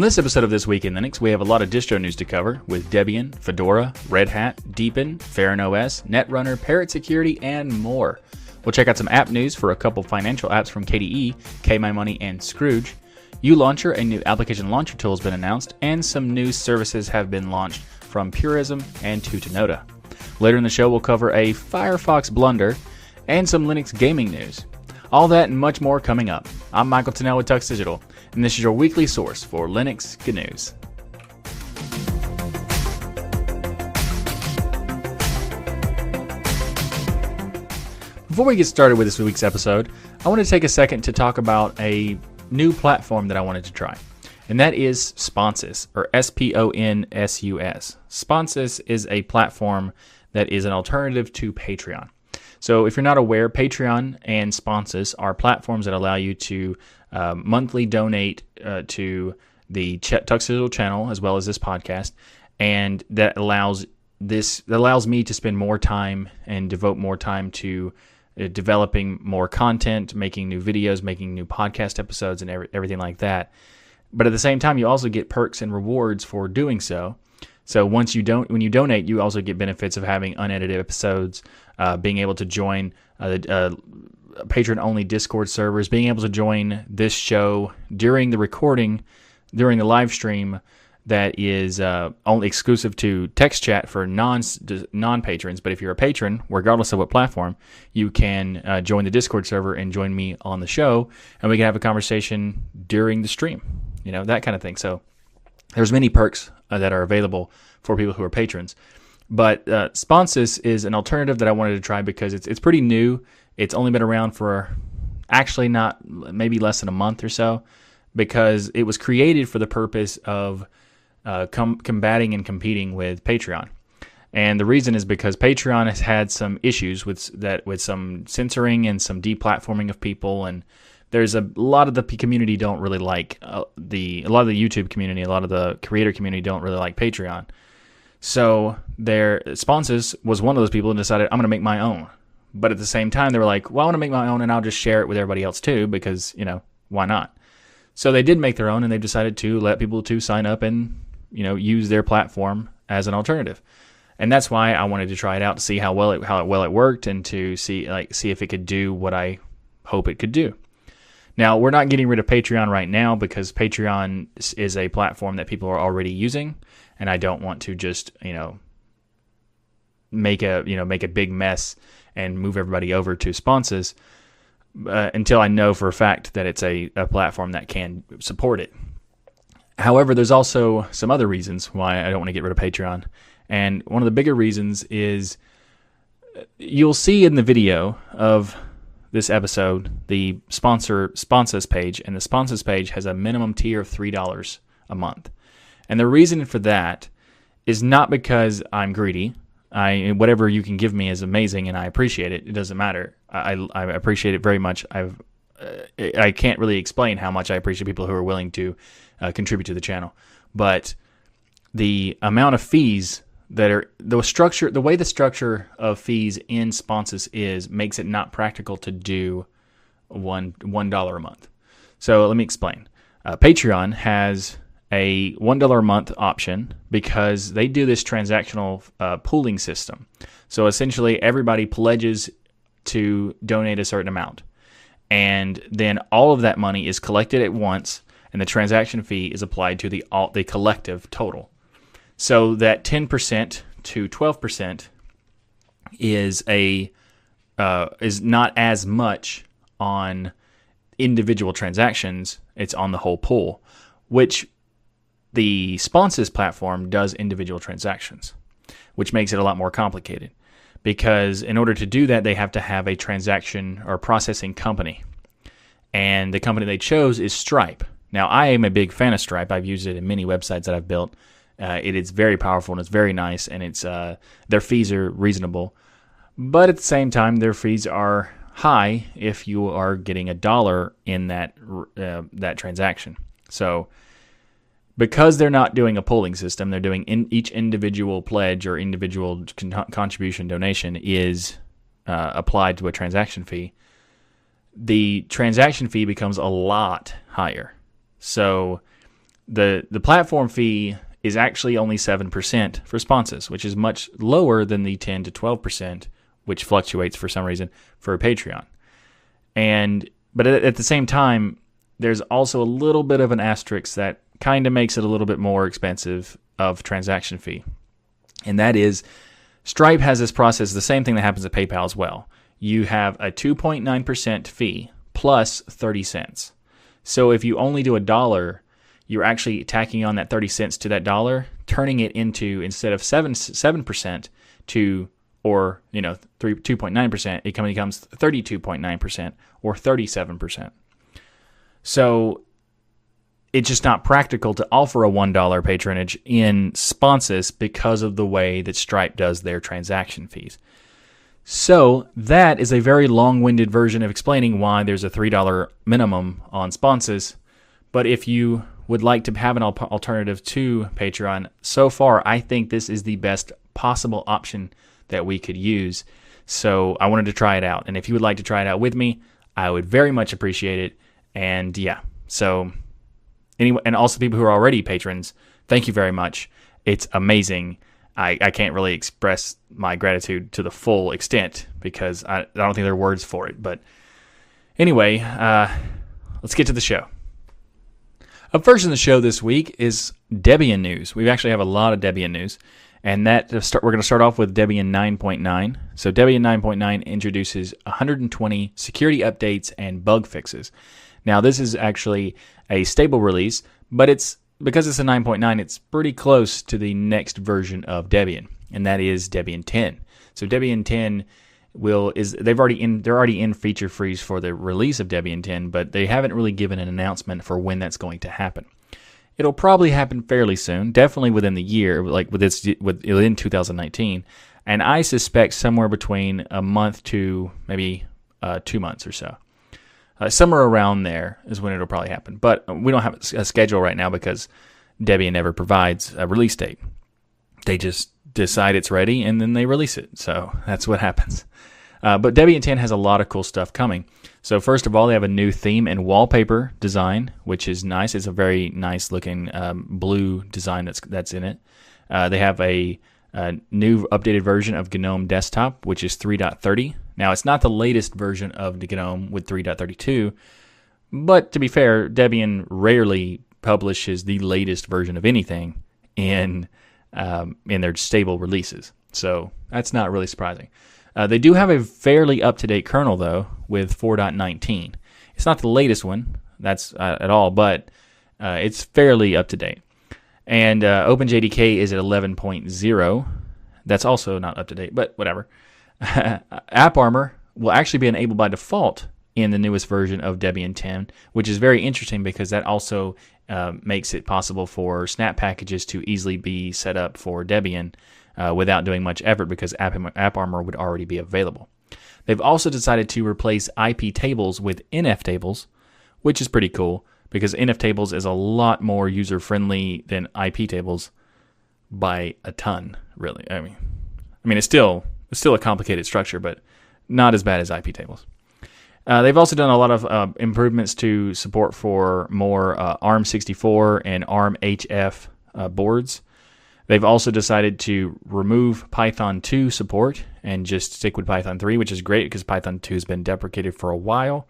On this episode of This Week in Linux, we have a lot of distro news to cover with Debian, Fedora, Red Hat, Deepin, Feren OS, Netrunner, Parrot Security, and more. We'll check out some app news for a couple financial apps from KDE, KMyMoney, and Skrooge. ULauncher, a new application launcher tool, has been announced, and some new services have been launched from Purism and Tutanota. Later in the show, we'll cover a Firefox blunder and some Linux gaming news. All that and much more coming up. I'm Michael Tunnell with Tux Digital, and this is your weekly source for Linux news. Before we get started with this week's episode, I want to take a second to talk about a new platform that I wanted to try, and that is Sponsus, or S P O N S U S. Sponsus is a platform that is an alternative to Patreon. So, if you're not aware, Patreon and Sponsus are platforms that allow you to uh, monthly donate uh, to the Ch- Tux Digital channel as well as this podcast, and that allows this that allows me to spend more time and devote more time to uh, developing more content, making new videos, making new podcast episodes, and every, everything like that. But at the same time, you also get perks and rewards for doing so. So once you don't, when you donate, you also get benefits of having unedited episodes, uh, being able to join uh, uh, patron-only Discord servers, being able to join this show during the recording, during the live stream that is uh, only exclusive to text chat for non non patrons. But if you're a patron, regardless of what platform, you can uh, join the Discord server and join me on the show, and we can have a conversation during the stream. You know that kind of thing. So there's many perks uh, that are available for people who are patrons. But uh, is an alternative that I wanted to try because it's it's pretty new. It's only been around for actually not maybe less than a month or so because it was created for the purpose of uh, com- combating and competing with Patreon. And the reason is because Patreon has had some issues with that with some censoring and some deplatforming of people and there's a lot of the community don't really like uh, the a lot of the YouTube community, a lot of the creator community don't really like Patreon. So their sponsors was one of those people and decided I'm going to make my own. But at the same time, they were like, well, I want to make my own and I'll just share it with everybody else too because you know why not? So they did make their own and they've decided to let people to sign up and you know use their platform as an alternative. And that's why I wanted to try it out to see how well it how well it worked and to see like see if it could do what I hope it could do. Now, we're not getting rid of Patreon right now because Patreon is a platform that people are already using, and I don't want to just, you know, make a, you know, make a big mess and move everybody over to Sponsus uh, until I know for a fact that it's a, a platform that can support it. However, there's also some other reasons why I don't want to get rid of Patreon. And one of the bigger reasons is uh, you'll see in the video of this episode the sponsor Sponsus page, and the Sponsus page has a minimum tier of three dollars a month. And the reason for that is not because I'm greedy. I whatever you can give me is amazing, and I appreciate it. It doesn't matter. I, I appreciate it very much. I've uh, I can't really explain how much I appreciate people who are willing to uh, contribute to the channel, but the amount of fees that are the structure the way the structure of fees in Sponsus is makes it not practical to do one one dollar a month so let me explain uh, patreon has a one dollar a month option because they do this transactional uh, pooling system. So essentially everybody pledges to donate a certain amount. And then all of that money is collected at once and the transaction fee is applied to the all, the collective total. So that 10% to 12% is a uh, is not as much on individual transactions. It's on the whole pool, which the Sponsus platform does individual transactions, which makes it a lot more complicated. Because in order to do that, they have to have a transaction or processing company. And the company they chose is Stripe. Now, I am a big fan of Stripe. I've used it in many websites that I've built. Uh, it is very powerful and it's very nice, and it's uh, their fees are reasonable, but at the same time, their fees are high if you are getting a dollar in that uh, that transaction. So, because they're not doing a polling system, they're doing in each individual pledge or individual con- contribution donation is uh, applied to a transaction fee. The transaction fee becomes a lot higher. So the the platform fee is actually only 7% for Sponsus, which is much lower than the 10 to 12%, which fluctuates for some reason for a Patreon. And but at, at the same time, there's also a little bit of an asterisk that kind of makes it a little bit more expensive of transaction fee. And that is Stripe has this process, the same thing that happens at PayPal as well. You have a 2.9% fee plus 30 cents. So if you only do a dollar, you're actually tacking on that 30 cents to that dollar, turning it into instead of 7 7% to or, you know, 3 2.9%, it becomes 32.9% or 37%. So it's just not practical to offer a $1 patronage in Sponsus because of the way that Stripe does their transaction fees. So, that is a very long winded version of explaining why there's a $3 minimum on Sponsus. But if you would like to have an alternative to Patreon, so far I think this is the best possible option that we could use. So, I wanted to try it out. And if you would like to try it out with me, I would very much appreciate it. And yeah, so anyway, and also people who are already patrons, thank you very much. It's amazing. I, I can't really express my gratitude to the full extent because I, I don't think there are words for it. But anyway, uh, let's get to the show. Up first in the show this week is Debian news. We actually have a lot of Debian news, and that start, we're going to start off with Debian 9.9. So Debian 9.9 introduces 120 security updates and bug fixes. Now, this is actually a stable release, but it's because it's a 9.9, it's pretty close to the next version of Debian, and that is Debian 10. So Debian 10 will is they've already in they're already in feature freeze for the release of Debian 10, but they haven't really given an announcement for when that's going to happen. It'll probably happen fairly soon, definitely within the year, like with this within 2019, and I suspect somewhere between a month to maybe uh, two months or so. Uh, somewhere around there is when it'll probably happen. But we don't have a schedule right now because Debian never provides a release date. They just decide it's ready and then they release it. So that's what happens. Uh, but Debian 10 has a lot of cool stuff coming. So first of all, they have a new theme and wallpaper design, which is nice. It's a very nice looking um, blue design that's that's in it. Uh, they have a, a, new updated version of GNOME Desktop, which is 3.30. Now, it's not the latest version of GNOME with 3.32, but to be fair, Debian rarely publishes the latest version of anything in um, in their stable releases. So that's not really surprising. Uh, they do have a fairly up to date kernel though with 4.19. It's not the latest one, that's uh, at all, but uh, it's fairly up to date. And uh, OpenJDK is at 11.0. That's also not up to date, but whatever. AppArmor will actually be enabled by default in the newest version of Debian 10, which is very interesting because that also uh, makes it possible for snap packages to easily be set up for Debian uh, without doing much effort because App, AppArmor would already be available. They've also decided to replace IP tables with NF tables, which is pretty cool because NF tables is a lot more user friendly than IP tables by a ton, really. I mean, I mean it's still it's still a complicated structure, but not as bad as IP tables. Uh, they've also done a lot of uh, improvements to support for more uh, ARM64 and ARM HF uh, boards. They've also decided to remove Python 2 support and just stick with Python 3, which is great because Python 2 has been deprecated for a while.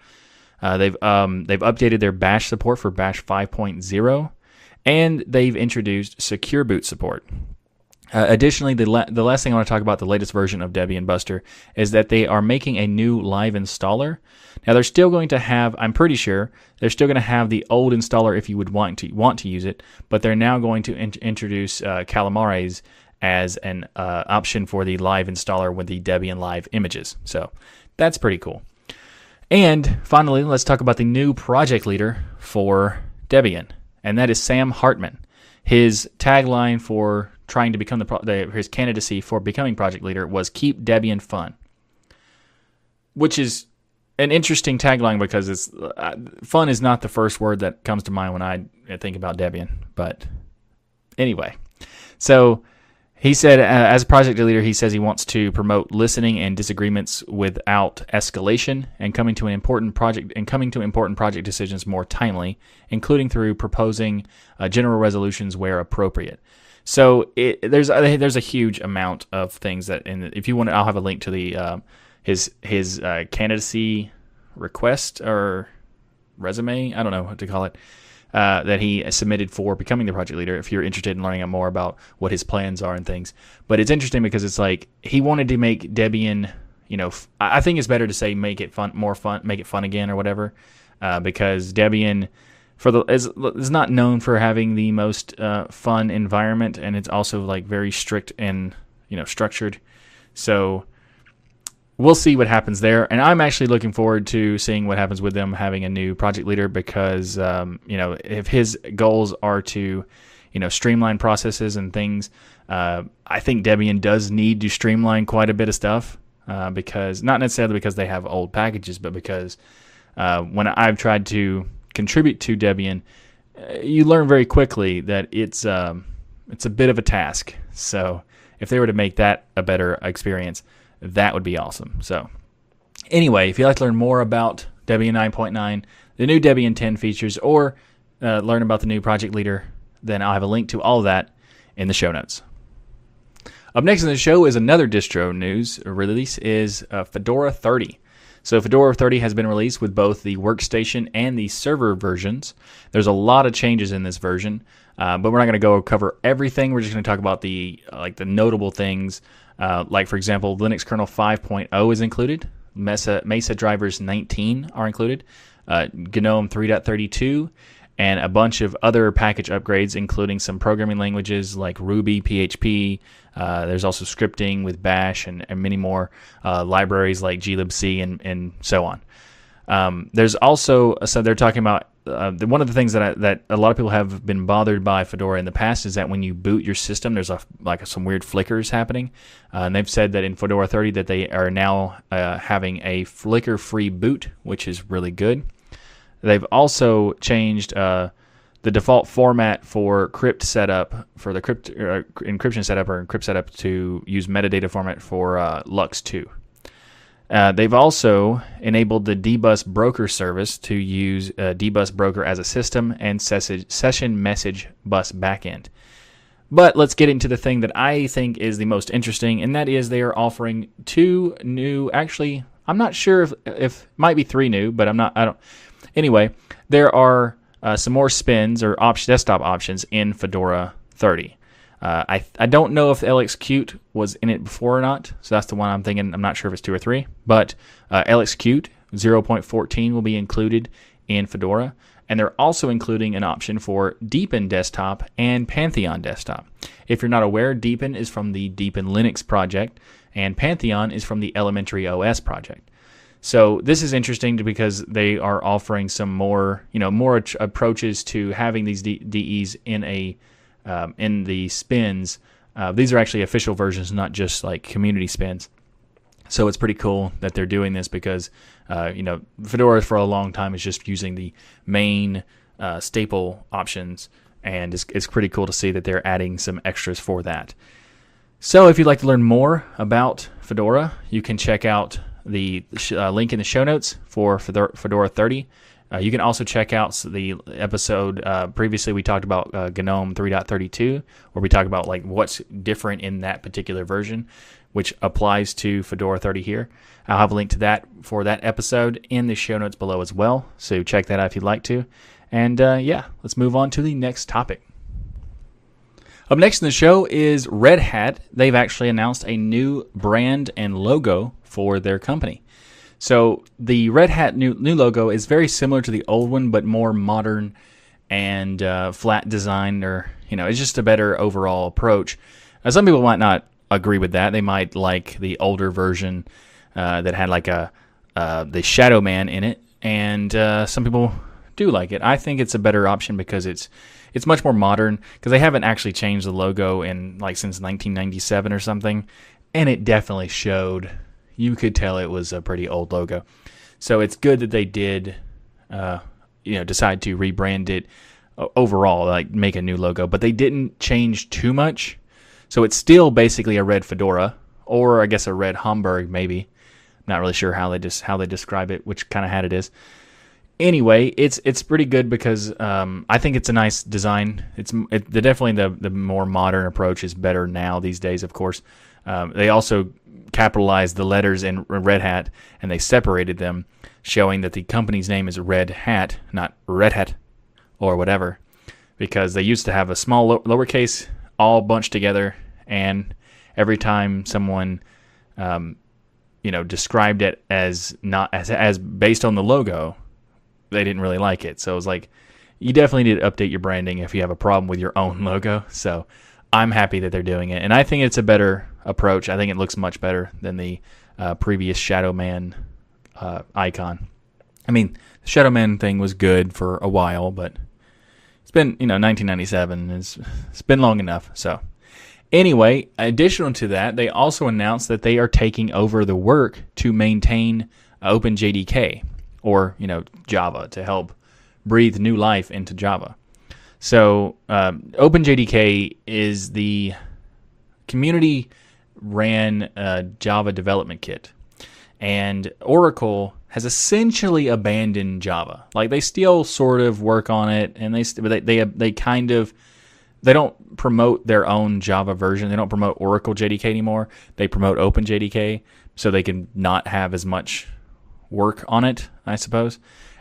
Uh, they've um, they've updated their Bash support for Bash 5.0, and they've introduced Secure Boot support. Uh, additionally, the, la- the last thing I want to talk about, the latest version of Debian Buster, is that they are making a new live installer. Now they're still going to have, I'm pretty sure, they're still going to have the old installer if you would want to want to use it, but they're now going to in- introduce uh, Calamares as an uh, option for the live installer with the Debian Live images. So that's pretty cool. And finally, let's talk about the new project leader for Debian, and that is Sam Hartman. His tagline for trying to become the, the, his candidacy for becoming project leader was keep Debian fun, which is an interesting tagline because it's uh, fun is not the first word that comes to mind when I think about Debian. But anyway, so He said, uh, as a project leader, he says he wants to promote listening and disagreements without escalation, and coming to an important project and coming to important project decisions more timely, including through proposing uh, general resolutions where appropriate. So it, there's a, there's a huge amount of things that, and if you want, I'll have a link to the uh, his his uh, candidacy request or resume. I don't know what to call it uh, that he submitted for becoming the project leader. If you're interested in learning more about what his plans are and things, but it's interesting because it's like he wanted to make Debian. You know, f- I think it's better to say make it fun, more fun, make it fun again or whatever, uh, because Debian for the is, is not known for having the most uh, fun environment, and it's also like very strict and you know structured. So we'll see what happens there. And I'm actually looking forward to seeing what happens with them having a new project leader because, um, you know, if his goals are to, you know, streamline processes and things, uh, I think Debian does need to streamline quite a bit of stuff uh, because, not necessarily because they have old packages, but because uh, when I've tried to contribute to Debian, uh, you learn very quickly that it's um, it's a bit of a task. So if they were to make that a better experience, that would be awesome. So, anyway, if you'd like to learn more about Debian 9.9, the new Debian 10 features, or uh, learn about the new project leader, then I'll have a link to all that in the show notes. Up next in the show is another distro news release is uh, Fedora 30. So Fedora 30 has been released with both the workstation and the server versions. There's a lot of changes in this version, uh, but we're not going to go cover everything. We're just going to talk about the like the notable things uh, like, for example, Linux kernel 5.0 is included, Mesa, Mesa drivers 19 are included, uh, GNOME 3.32, and a bunch of other package upgrades, including some programming languages like Ruby, PHP. Uh, there's also scripting with Bash and, and many more uh, libraries like glibc and, and so on. Um, there's also so they're talking about uh, one of the things that I, that a lot of people have been bothered by Fedora in the past is that when you boot your system, there's a like some weird flickers happening, uh, and they've said that in Fedora 30 that they are now uh, having a flicker-free boot, which is really good. They've also changed uh, the default format for cryptsetup for the crypt uh, encryption setup or encrypt setup to use metadata format for uh, LUKS 2. Uh, they've also enabled the dbus broker service to use uh, dbus broker as a system and ses- session message bus backend. But let's get into the thing that I think is the most interesting, and that is they are offering two new. Actually, I'm not sure if, if might be three new, but I'm not. I don't. Anyway, there are uh, some more spins or op- desktop options in Fedora 30. Uh, I I don't know if LXQt was in it before or not, so that's the one I'm thinking. I'm not sure if it's two or three, but uh, LXQt 0.14 will be included in Fedora, and they're also including an option for Deepin Desktop and Pantheon Desktop. If you're not aware, Deepin is from the Deepin Linux project, and Pantheon is from the Elementary OS project. So this is interesting because they are offering some more, you know, more approaches to having these DEs in a um, in the spins. Uh, these are actually official versions, not just like community spins. So it's pretty cool that they're doing this because, uh, you know, Fedora for a long time is just using the main uh, staple options, and it's, it's pretty cool to see that they're adding some extras for that. So if you'd like to learn more about Fedora, you can check out the uh, link in the show notes for Fedora 30. Uh, you can also check out the episode uh, previously. We talked about uh, GNOME 3.32, where we talk about like what's different in that particular version, which applies to Fedora 30 here. I'll have a link to that for that episode in the show notes below as well. So check that out if you'd like to. And uh, yeah, let's move on to the next topic. Up next in the show is Red Hat. They've actually announced a new brand and logo for their company. So the Red Hat new new logo is very similar to the old one, but more modern and uh, flat design, or you know, it's just a better overall approach. Now, some people might not agree with that. They might like the older version uh, that had like a uh, the Shadow Man in it, and uh, some people do like it. I think it's a better option because it's it's much more modern because they haven't actually changed the logo in like since 1997 or something, and it definitely showed you could tell it was a pretty old logo. So it's good that they did, uh, you know, decide to rebrand it overall, like make a new logo. But they didn't change too much. So it's still basically a red fedora, or I guess a red Homburg, maybe. Not really sure how they just how they describe it, which kind of hat it is. Anyway, it's it's pretty good because um, I think it's a nice design. It's it, the, definitely the the more modern approach is better now these days. Of course, um, they also capitalized the letters in Red Hat and they separated them, showing that the company's name is Red Hat, not Red Hat or whatever, because they used to have a small lowercase all bunched together, and every time someone, um, you know, described it as not as as based on the logo, they didn't really like it. So it was like, you definitely need to update your branding if you have a problem with your own logo. So I'm happy that they're doing it, and I think it's a better approach. I think it looks much better than the uh, previous Shadow Man uh, icon. I mean, the Shadow Man thing was good for a while, but it's been you know 1997. It's it's been long enough. So anyway, additional to that, they also announced that they are taking over the work to maintain OpenJDK or you know Java to help breathe new life into Java. So um, OpenJDK is the community ran uh, Java development kit, and Oracle has essentially abandoned Java. Like they still sort of work on it, and they they they they kind of they don't promote their own Java version. They don't promote Oracle JDK anymore. They promote Open JDK, so they can not have as much work on it, I suppose.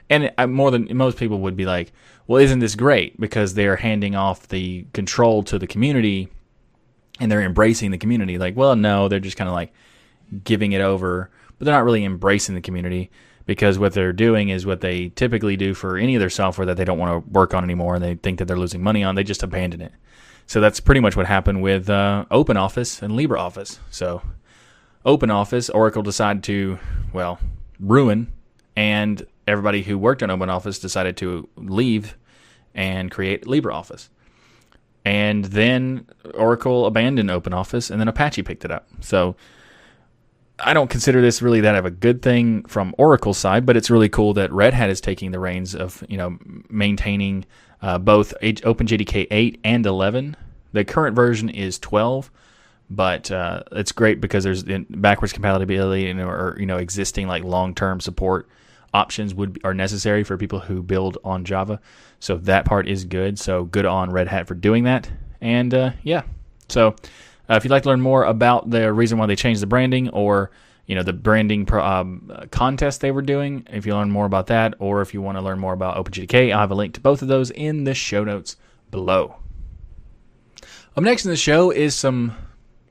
And more than most people would be like, well, isn't this great? Because they're handing off the control to the community and they're embracing the community. Like, well, no, they're just kind of like giving it over but they're not really embracing the community because what they're doing is what they typically do for any of their software that they don't want to work on anymore and they think that they're losing money on, they just abandon it. So that's pretty much what happened with uh, OpenOffice and LibreOffice. So OpenOffice, Oracle decided to, well, ruin, and everybody who worked on OpenOffice decided to leave and create LibreOffice. And then Oracle abandoned OpenOffice, and then Apache picked it up. So I don't consider this really that of a good thing from Oracle's side, but it's really cool that Red Hat is taking the reins of you know maintaining uh, both OpenJDK 8 and 11. The current version is 12, but uh, it's great because there's backwards compatibility and or you know existing like long-term support options would are necessary for people who build on Java. So that part is good. So good on Red Hat for doing that. And uh, yeah, so uh, if you'd like to learn more about the reason why they changed the branding or you know the branding pro, um, contest they were doing, if you learn more about that, or if you want to learn more about OpenJDK, I'll have a link to both of those in the show notes below. Up next in the show is some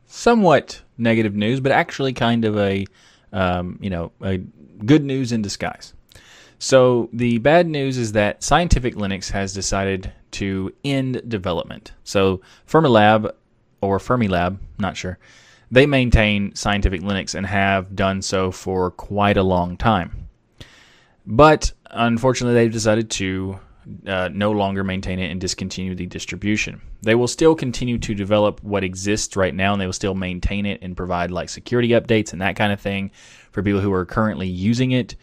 somewhat negative news, but actually kind of a um, you know a good news in disguise. So the bad news is that Scientific Linux has decided to end development. So Fermilab or Fermilab, not sure. They maintain Scientific Linux and have done so for quite a long time. But unfortunately, they've decided to uh, no longer maintain it and discontinue the distribution. They will still continue to develop what exists right now, and they will still maintain it and provide like security updates and that kind of thing for people who are currently using it.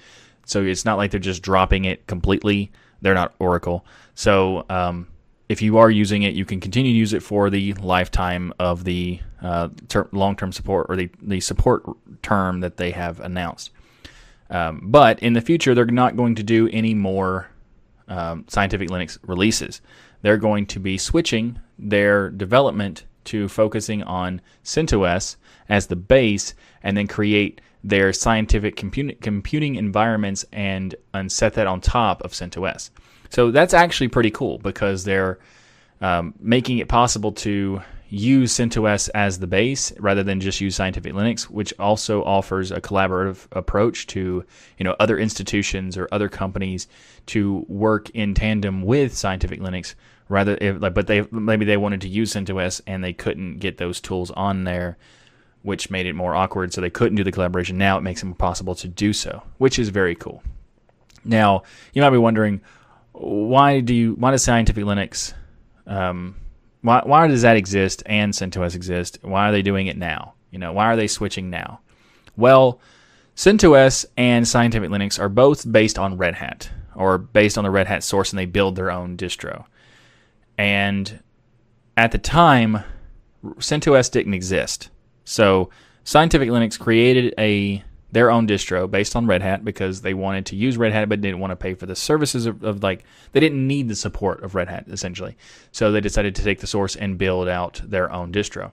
So it's not like they're just dropping it completely. They're not Oracle. So um, if you are using it, you can continue to use it for the lifetime of the uh, ter- long-term support or the, the support term that they have announced. Um, but in the future, they're not going to do any more um, scientific Linux releases. They're going to be switching their development to focusing on CentOS as the base and then create their scientific computing environments and, and set that on top of CentOS. So that's actually pretty cool because they're um, making it possible to use CentOS as the base rather than just use Scientific Linux, which also offers a collaborative approach to you know other institutions or other companies to work in tandem with Scientific Linux. Rather, if, like, but they maybe they wanted to use CentOS and they couldn't get those tools on there, which made it more awkward. So they couldn't do the collaboration. Now it makes it possible to do so, which is very cool. Now you might be wondering, why do you why does scientific Linux um, why why does that exist and CentOS exist? Why are they doing it now? You know, why are they switching now? Well, CentOS and Scientific Linux are both based on Red Hat or based on the Red Hat source and they build their own distro. And at the time, CentOS didn't exist. So Scientific Linux created a their own distro based on Red Hat because they wanted to use Red Hat but didn't want to pay for the services of, of, like they didn't need the support of Red Hat essentially. So they decided to take the source and build out their own distro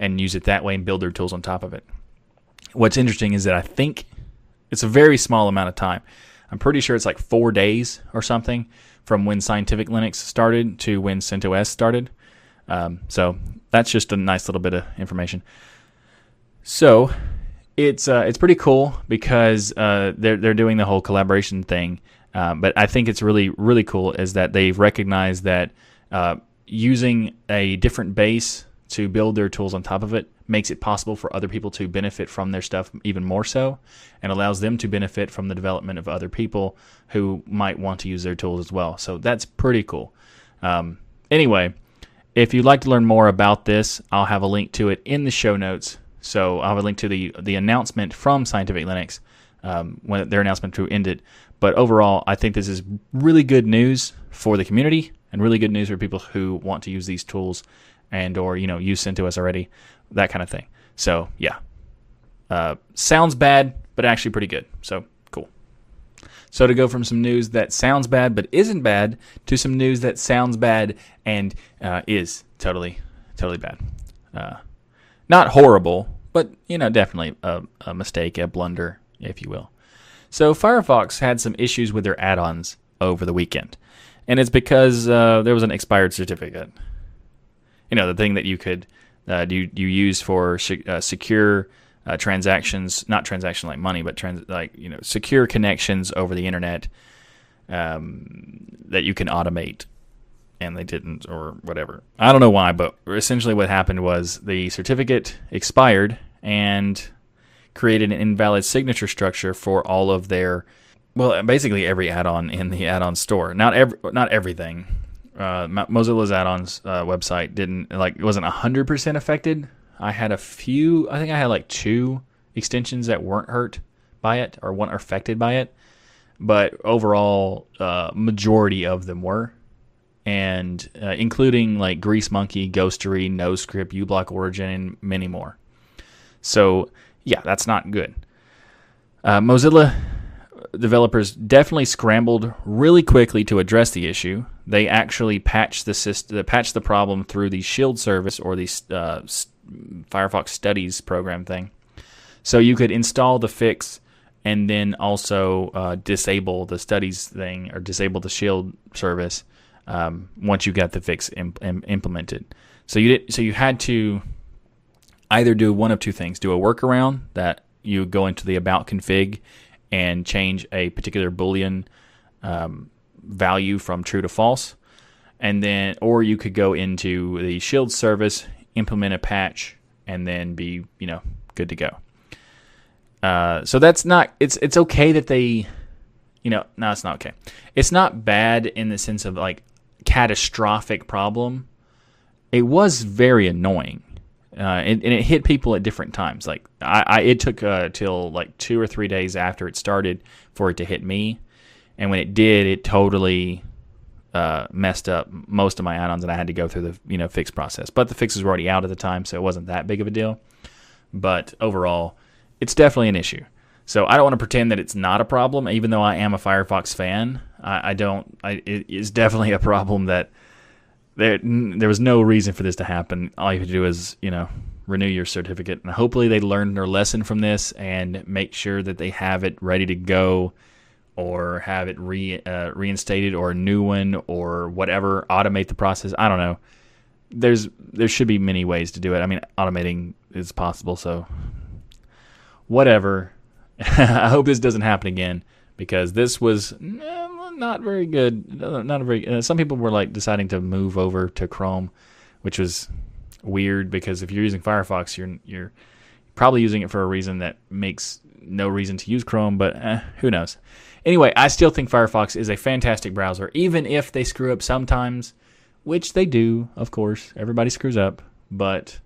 and use it that way and build their tools on top of it. What's interesting is that I think it's a very small amount of time. I'm pretty sure it's like four days or something from when Scientific Linux started to when CentOS started. Um, so that's just a nice little bit of information. So it's uh, it's pretty cool because uh, they're they're doing the whole collaboration thing. Uh, but I think it's really really cool is that they've recognized that uh, using a different base to build their tools on top of it makes it possible for other people to benefit from their stuff even more so and allows them to benefit from the development of other people who might want to use their tools as well. So that's pretty cool. Um, anyway, if you'd like to learn more about this, I'll have a link to it in the show notes. So I'll have a link to the the announcement from Scientific Linux um, when their announcement to end it. But overall, I think this is really good news for the community and really good news for people who want to use these tools and or you know use CentOS already, that kind of thing. So yeah, uh, sounds bad, but actually pretty good. So cool. So to go from some news that sounds bad but isn't bad to some news that sounds bad and uh, is totally totally bad. Uh, not horrible, but you know definitely a, a mistake, a blunder, if you will. So Firefox had some issues with their add-ons over the weekend, and it's because uh, there was an expired certificate you know the thing that you could uh, you you use for uh, secure uh, transactions, not transaction like money, but trans- like you know secure connections over the internet um, that you can automate. And they didn't, or whatever. I don't know why, but essentially what happened was the certificate expired and created an invalid signature structure for all of their well basically every add-on in the add-on store not every not everything uh, Mozilla's add-ons uh, website didn't like it wasn't hundred percent affected. I had a few. I think I had like two extensions that weren't hurt by it or weren't affected by it, but overall, uh, majority of them were, and uh, including like Greasemonkey, Ghostery, NoScript, uBlock Origin, and many more. So yeah, that's not good. Uh, Mozilla developers definitely scrambled really quickly to address the issue. They actually patched the system, patched the problem through the Shield service or the uh, Firefox Studies program thing. So you could install the fix and then also uh, disable the Studies thing or disable the Shield service um, once you got the fix imp- implemented. So you did, so you had to either do one of two things: do a workaround that you go into the about config and change a particular boolean um, value from true to false. And then or you could go into the shield service implement a patch and then be you know good to go. Uh, so that's not it's it's okay that they you know no it's not okay. It's not bad in the sense of like catastrophic problem it was very annoying uh, and, and, it hit people at different times. Like I, I it took uh, till like two or three days after it started for it to hit me, and when it did, it totally uh, messed up most of my add-ons, and I had to go through the you know fix process. But the fixes were already out at the time, so it wasn't that big of a deal. But overall, it's definitely an issue. So I don't want to pretend that it's not a problem, even though I am a Firefox fan. I, I don't. I, it is definitely a problem that there there was no reason for this to happen. All you have to do is you know renew your certificate, and hopefully they learn their lesson from this and make sure that they have it ready to go, or have it re uh, reinstated, or a new one, or whatever. Automate the process. I don't know. There's there should be many ways to do it. I mean, automating is possible. So whatever. I hope this doesn't happen again because this was not very good. Not a very. Uh, some people were like deciding to move over to Chrome, which was weird because if you're using Firefox, you're you're probably using it for a reason that makes no reason to use Chrome. But eh, who knows? Anyway, I still think Firefox is a fantastic browser, even if they screw up sometimes, which they do. Of course, everybody screws up, but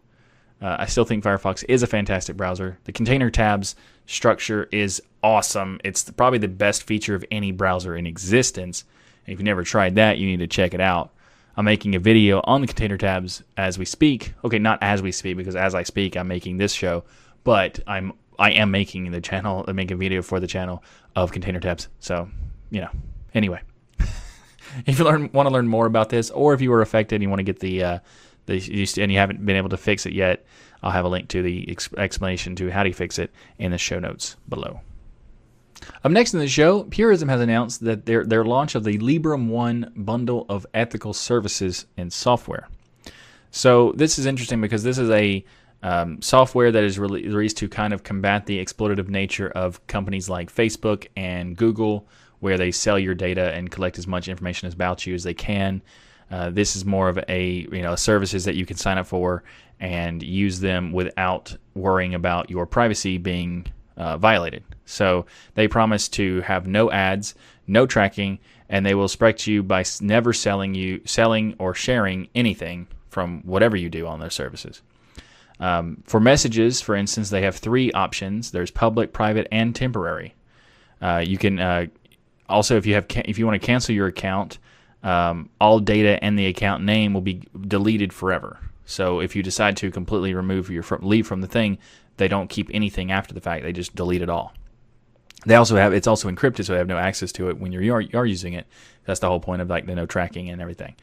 uh, I still think Firefox is a fantastic browser. The container tabs structure is awesome. It's the, probably the best feature of any browser in existence. If you've never tried that, you need to check it out. I'm making a video on the container tabs as we speak. Okay, not as we speak because as I speak, I'm making this show, but I'm I am making the channel, I'm making a video for the channel of container tabs. So, you know, anyway, if you learn want to learn more about this, or if you were affected and you want to get the uh, the and you haven't been able to fix it yet, I'll have a link to the ex- explanation to how to fix it in the show notes below. Up next in the show, Purism has announced that their their launch of the Librem One bundle of ethical services and software. So this is interesting because this is a um, software that is released to kind of combat the exploitative nature of companies like Facebook and Google, where they sell your data and collect as much information about you as they can. Uh, this is more of a you know services that you can sign up for and use them without worrying about your privacy being uh, violated. So they promise to have no ads, no tracking, and they will expect you by never selling you selling or sharing anything from whatever you do on their services. Um, for messages, for instance, they have three options. There's public, private, and temporary. Uh, you can uh, also, if you have if you want to cancel your account, um, all data and the account name will be deleted forever. So if you decide to completely remove your leave from the thing, they don't keep anything after the fact. They just delete it all. They also have it's also encrypted, so they have no access to it when you're you are using it. That's the whole point of like the no tracking and everything.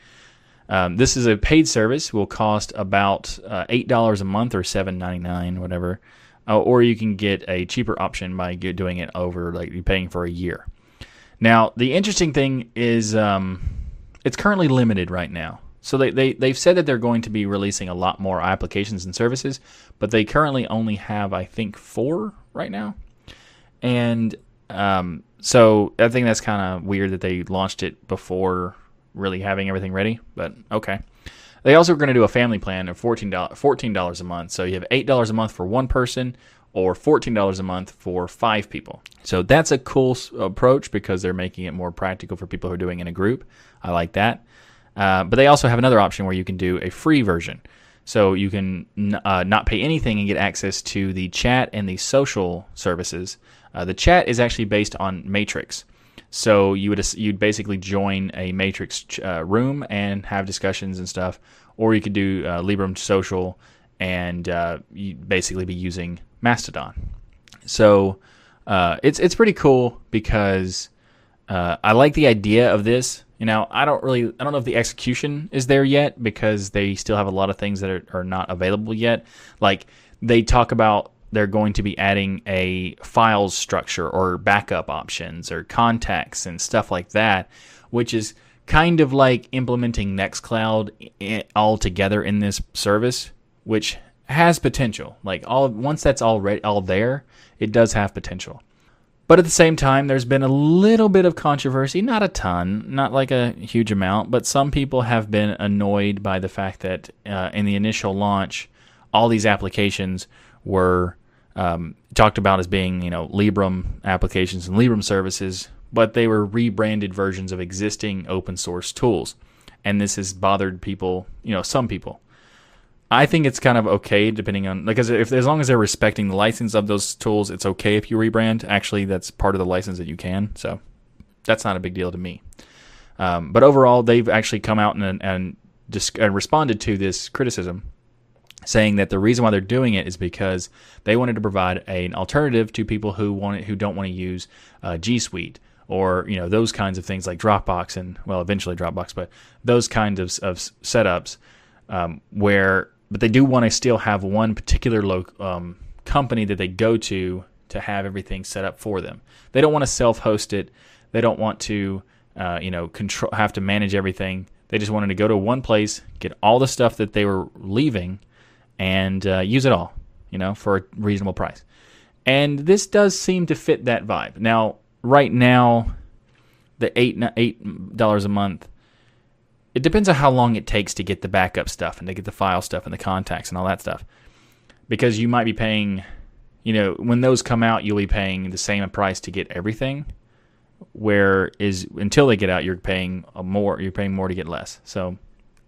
Um, this is a paid service. Will cost about uh, eight dollars a month or seven ninety nine, whatever. Uh, or you can get a cheaper option by doing it over like you're paying for a year. Now the interesting thing is um, it's currently limited right now. So they, they, they've said that they're going to be releasing a lot more applications and services, but they currently only have, I think, four right now. And um, so I think that's kind of weird that they launched it before really having everything ready, but okay. They also are going to do a family plan of $14, $14 a month. So you have $8 a month for one person or $14 a month for five people. So that's a cool approach because they're making it more practical for people who are doing in a group. I like that. Uh, but they also have another option where you can do a free version. So you can n- uh, not pay anything and get access to the chat and the social services. Uh, the chat is actually based on Matrix. So you would you'd basically join a Matrix uh, room and have discussions and stuff, or you could do uh, Librem Social and uh, you basically be using Mastodon. So uh, it's it's pretty cool because uh, I like the idea of this. You know, I don't really I don't know if the execution is there yet because they still have a lot of things that are, are not available yet. Like they talk about they're going to be adding a files structure or backup options or contacts and stuff like that, which is kind of like implementing Nextcloud all together in this service, which has potential. Like all once that's already all there, it does have potential. But at the same time, there's been a little bit of controversy, not a ton, not like a huge amount, but some people have been annoyed by the fact that uh, in the initial launch, all these applications were um, talked about as being, you know, Librem applications and Librem services, but they were rebranded versions of existing open source tools. And this has bothered people, you know, some people. I think it's kind of okay depending on because if as long as they're respecting the license of those tools, it's okay if you rebrand. Actually, that's part of the license that you can, so that's not a big deal to me. Um, but overall, they've actually come out and and, and responded to this criticism, saying that the reason why they're doing it is because they wanted to provide a, an alternative to people who want who don't want to use uh, G Suite or you know those kinds of things like Dropbox and well eventually Dropbox, but those kinds of, of setups um, where but they do want to still have one particular lo- um, company that they go to to have everything set up for them. They don't want to self-host it. They don't want to, uh, you know, control have to manage everything. They just wanted to go to one place, get all the stuff that they were leaving, and uh, use it all, you know, for a reasonable price. And this does seem to fit that vibe. Now, right now, the eight eight dollars a month it depends on how long it takes to get the backup stuff and to get the file stuff and the contacts and all that stuff. Because you might be paying, you know, when those come out, you'll be paying the same price to get everything. Where is until they get out, you're paying a more. You're paying more to get less. So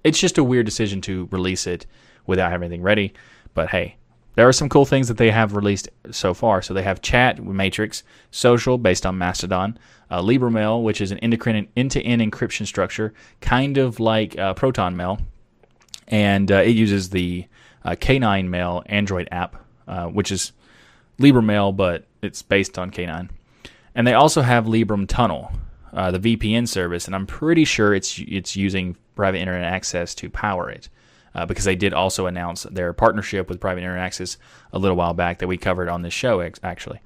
it's just a weird decision to release it without having anything ready. But hey, there are some cool things that they have released so far. So they have Chat Matrix, Social based on Mastodon, uh, Librem Mail, which is an end-to-end encryption structure, kind of like uh, Proton Mail, and uh, it uses the uh, K9 Mail Android app, uh, which is Librem Mail, but it's based on K9. And they also have Librem Tunnel, uh, the VPN service, and I'm pretty sure it's it's using private internet access to power it uh, because they did also announce their partnership with Private Internet Access a little while back that we covered on this show, actually.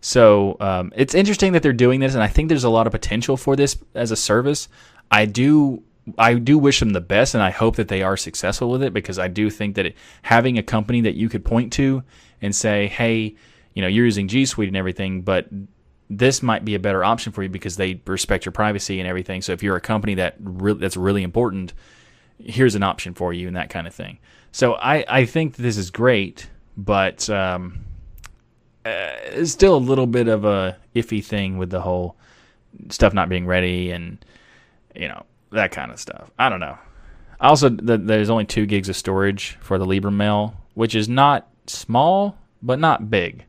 So um, it's interesting that they're doing this, and I think there's a lot of potential for this as a service. I do. I do wish them the best, and I hope that they are successful with it because I do think that it, having a company that you could point to and say, "Hey, you know, you're using G Suite and everything, but this might be a better option for you because they respect your privacy and everything." So if you're a company that re- that's really important, here's an option for you and that kind of thing. So I, I think this is great, but um, uh, it's still a little bit of a iffy thing with the whole stuff not being ready and you know that kind of stuff. I don't know. Also, the, there's only two gigs of storage for the Librem Mail, which is not small but not big.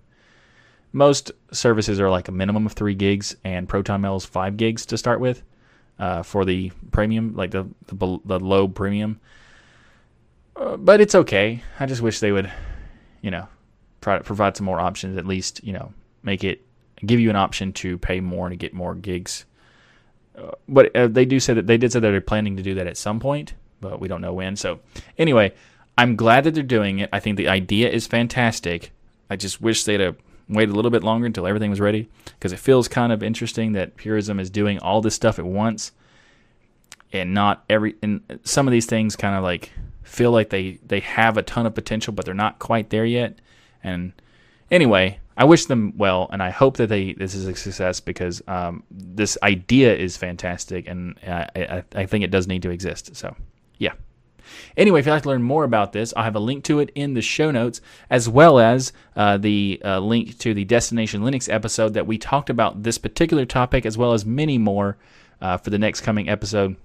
Most services are like a minimum of three gigs, and Proton Mail is five gigs to start with uh, for the premium, like the the, the low premium. Uh, but it's okay. I just wish they would, you know, try to provide some more options. At least, you know, make it give you an option to pay more to get more gigs. Uh, but uh, they do say that they did say that they're planning to do that at some point, but we don't know when. So anyway, I'm glad that they're doing it. I think the idea is fantastic. I just wish they'd have wait a little bit longer until everything was ready because it feels kind of interesting that Purism is doing all this stuff at once and not every and some of these things kind of like feel like they they have a ton of potential but they're not quite there yet. And anyway i wish them well and i hope that they this is a success because um, this idea is fantastic and I, I, I think it does need to exist. So yeah Anyway, if you'd like to learn more about this, I'll have a link to it in the show notes, as well as uh, the uh, link to the Destination Linux episode that we talked about this particular topic, as well as many more uh, for the next coming episode.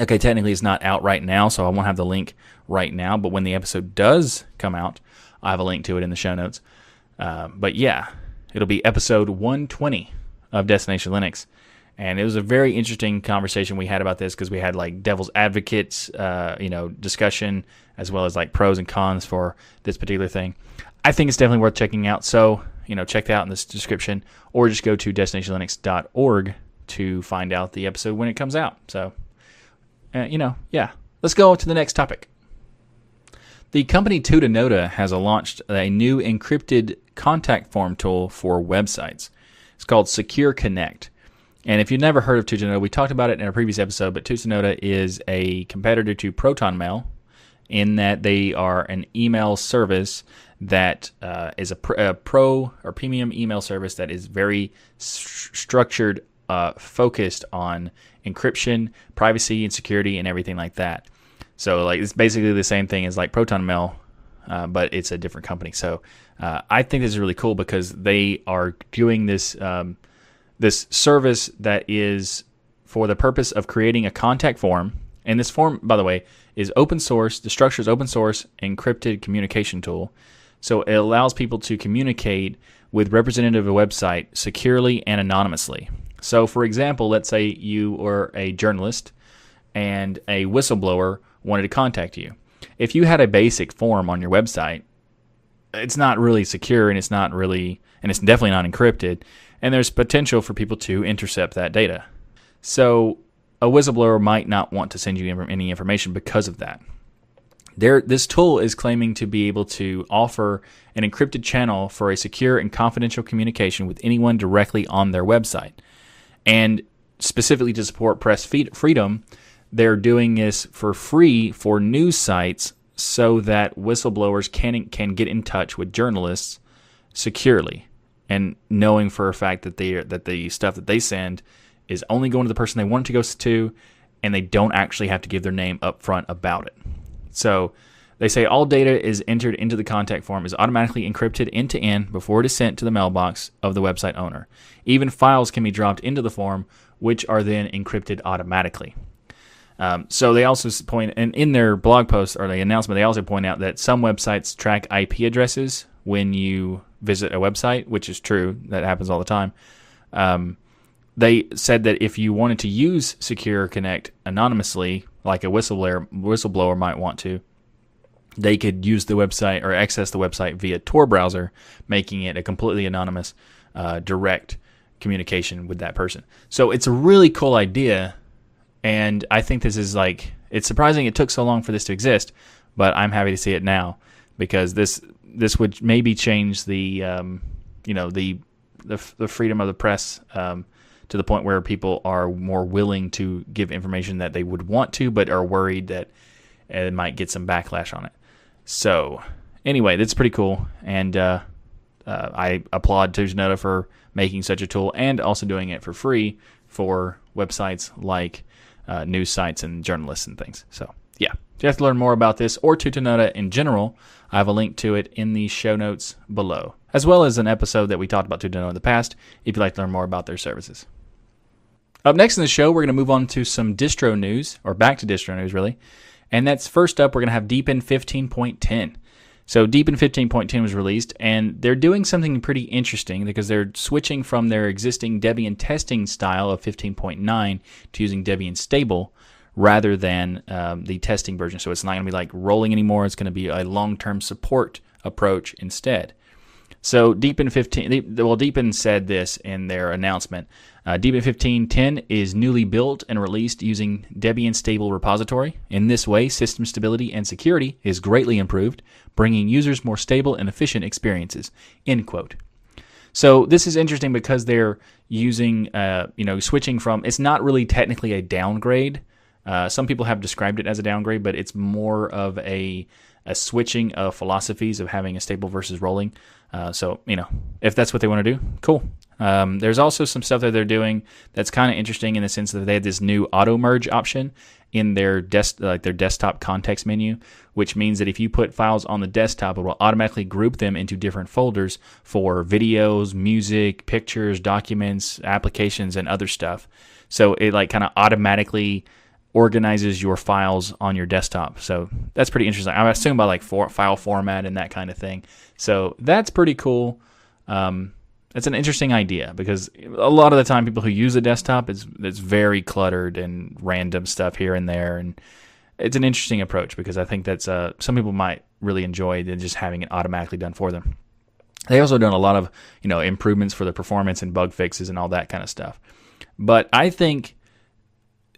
Okay, technically it's not out right now, so I won't have the link right now, but when the episode does come out, I have a link to it in the show notes. Uh, but yeah, it'll be episode 120 of Destination Linux and it was a very interesting conversation we had about this because we had like devil's advocates, uh, you know, discussion as well as like pros and cons for this particular thing. I think it's definitely worth checking out. So you know, check that out in this description, or just go to destinationlinux.org to find out the episode when it comes out. So, uh, you know, yeah. Let's go to the next topic. The company Tutanota has launched a new encrypted contact form tool for websites. It's called Secure Connect. And if you've never heard of Tutanota, we talked about it in a previous episode, but Tutanota is a competitor to ProtonMail in that they are an email service that uh, is a, pr- a, pro or premium email service that is very st- structured, uh, focused on encryption, privacy, and security, and everything like that. So, like, it's basically the same thing as like Proton Mail, uh, but it's a different company. So, uh, I think this is really cool because they are doing this. Um, this service that is for the purpose of creating a contact form. And this form, by the way, is open source. The structure is open source, encrypted communication tool. So it allows people to communicate with representative of a website securely and anonymously. So, for example, let's say you are a journalist and a whistleblower wanted to contact you. If you had a basic form on your website, it's not really secure and it's not really, and it's definitely not encrypted and there's potential for people to intercept that data. So a whistleblower might not want to send you any information because of that. There, this tool is claiming to be able to offer an encrypted channel for a secure and confidential communication with anyone directly on their website. And specifically to support press freedom, they're doing this for free for news sites so that whistleblowers can, can get in touch with journalists securely and knowing for a fact that they that the stuff that they send is only going to the person they want it to go to, and they don't actually have to give their name up front about it. So they say all data is entered into the contact form is automatically encrypted end to end before it is sent to the mailbox of the website owner. Even files can be dropped into the form, which are then encrypted automatically. Um, so they also point, and in their blog post or the announcement, they also point out that some websites track IP addresses when you visit a website, which is true. That happens all the time. Um, they said that if you wanted to use Secure Connect anonymously, like a whistleblower whistleblower might want to, they could use the website or access the website via Tor browser, making it a completely anonymous, uh, direct communication with that person. So it's a really cool idea, and I think this is like it's surprising it took so long for this to exist, but I'm happy to see it now because this this would maybe change the um, you know the, the the freedom of the press um, to the point where people are more willing to give information that they would want to, but are worried that it might get some backlash on it. So, anyway, that's pretty cool, and uh, uh, I applaud Tutanota for making such a tool and also doing it for free for websites like uh, news sites and journalists and things. So, yeah, if you have to learn more about this or Tutanota in general, I have a link to it in the show notes below, as well as an episode that we talked about Tutanota in the past if you'd like to learn more about their services. Up next in the show, we're going to move on to some distro news, or back to distro news, really. And that's first up, we're going to have Deepin 15.10. So Deepin 15.10 was released, and they're doing something pretty interesting because they're switching from their existing Debian testing style of 15.9 to using Debian stable rather than um, the testing version. So it's not going to be like rolling anymore. It's going to be a long-term support approach instead. So Deepin 15, well, Deepin said this in their announcement. Uh, Deepin 15.10 is newly built and released using Debian Stable Repository. In this way, system stability and security is greatly improved, bringing users more stable and efficient experiences. End quote. So this is interesting because they're using, uh, you know, switching from. It's not really technically a downgrade. Uh, some people have described it as a downgrade, but it's more of a a switching of philosophies of having a stable versus rolling. Uh, so, you know, if that's what they want to do, cool. Um, there's also some stuff that they're doing that's kind of interesting in the sense that they had this new auto merge option in their desk, like their desktop context menu, which means that if you put files on the desktop, it will automatically group them into different folders for videos, music, pictures, documents, applications, and other stuff. So it like kind of automatically organizes your files on your desktop. So that's pretty interesting. I assume by like for, file format and that kind of thing. So that's pretty cool. Um, it's an interesting idea because a lot of the time people who use a desktop it's it's very cluttered and random stuff here and there and it's an interesting approach because I think that's uh, some people might really enjoy just having it automatically done for them. They also done a lot of you know improvements for the performance and bug fixes and all that kind of stuff. But I think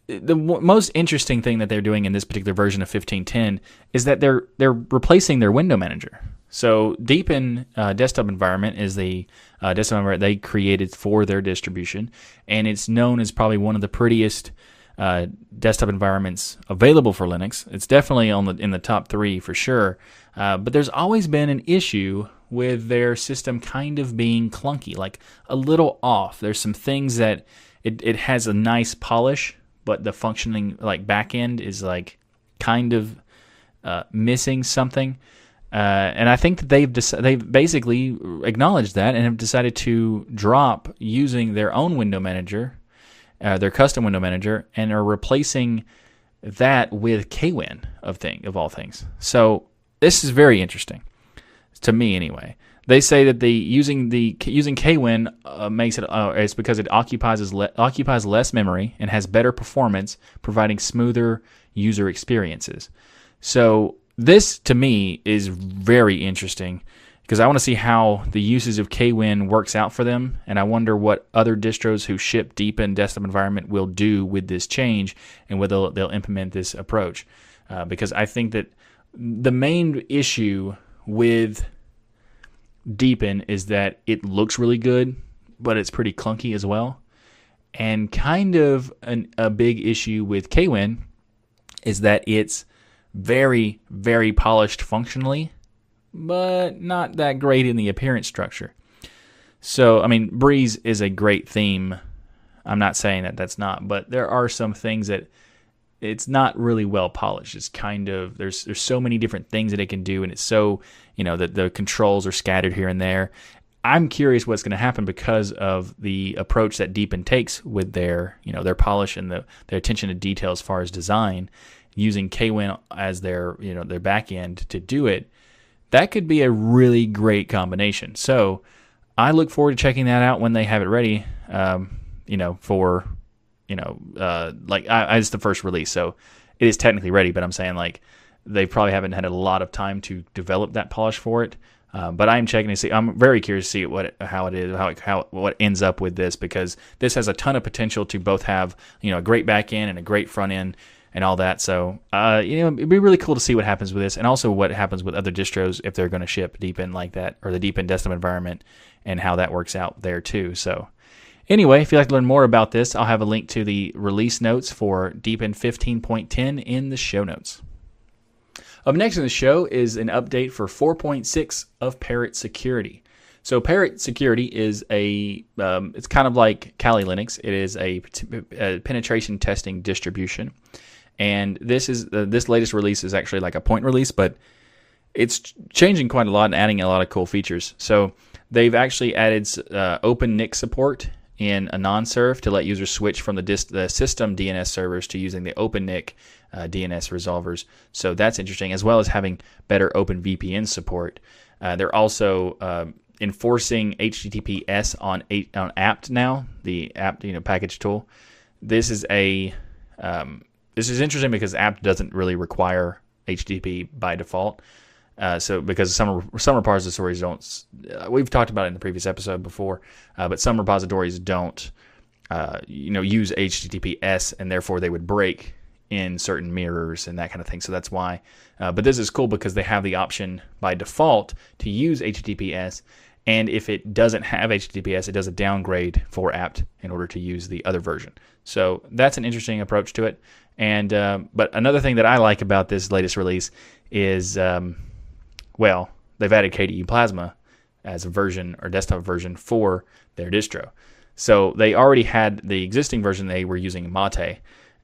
the w- most interesting thing that they're doing in this particular version of 1510 is that they're they're replacing their window manager. So Deepin uh, desktop environment is the uh, desktop environment they created for their distribution, and it's known as probably one of the prettiest uh, desktop environments available for Linux. It's definitely on the in the top three for sure. Uh, but there's always been an issue with their system kind of being clunky, like a little off. There's some things that it, it has a nice polish but the functioning like back end is like kind of uh, missing something. Uh, and I think that they've dec- they've basically acknowledged that and have decided to drop using their own window manager, uh, their custom window manager, and are replacing that with Kwin of thing of all things. So this is very interesting to me anyway. They say that the using the using Kwin uh, makes it uh, it's because it occupies le- occupies less memory and has better performance, providing smoother user experiences. So this to me is very interesting because I want to see how the uses of Kwin works out for them, and I wonder what other distros who ship Deepin desktop environment will do with this change and whether they'll, they'll implement this approach. Uh, because I think that the main issue with Deepin is that it looks really good, but it's pretty clunky as well. And kind of an, a big issue with Kwin is that it's very, very polished functionally, but not that great in the appearance structure. So, I mean, Breeze is a great theme. I'm not saying that that's not, but there are some things that it's not really well polished. It's kind of there's there's so many different things that it can do, and it's so you know that the controls are scattered here and there. I'm curious what's going to happen because of the approach that Deepin takes with their, you know, their polish and the, their attention to detail as far as design, using Kwin as their, you know, their back end to do it. That could be a really great combination. So I look forward to checking that out when they have it ready. Um, you know, for, you know, uh, like I, it's the first release, so it is technically ready. But I'm saying like they probably haven't had a lot of time to develop that polish for it. Uh, but I'm checking to see. I'm very curious to see what how it is, how how what ends up with this because this has a ton of potential to both have you know a great back end and a great front end and all that. So uh, you know it'd be really cool to see what happens with this and also what happens with other distros if they're going to ship Deepin like that or the Deepin desktop environment and how that works out there too. So. Anyway, if you'd like to learn more about this, I'll have a link to the release notes for Deepin 15.10 in the show notes. Up next in the show is an update for 4.6 of Parrot Security. So Parrot Security is a um, it's kind of like Kali Linux. It is a, a penetration testing distribution, and this is uh, this latest release is actually like a point release, but it's changing quite a lot and adding a lot of cool features. So they've actually added uh, OpenNIC support in AnonSurf to let users switch from the, dist- the system DNS servers to using the OpenNIC uh, DNS resolvers. So that's interesting, as well as having better OpenVPN support. Uh, they're also uh, enforcing HTTPS on on apt now, the apt you know package tool. This is a um, this is interesting because apt doesn't really require HTTP by default. Uh, so because some some repositories don't, uh, we've talked about it in the previous episode before, uh, but some repositories don't, uh, you know, use HTTPS and therefore they would break in certain mirrors and that kind of thing. So that's why. Uh, but this is cool because they have the option by default to use HTTPS, and if it doesn't have HTTPS, it does a downgrade for apt in order to use the other version. So that's an interesting approach to it. And but another thing that I like about this latest release is um, well, they've added KDE Plasma as a version or desktop version for their distro. So they already had the existing version they were using Mate,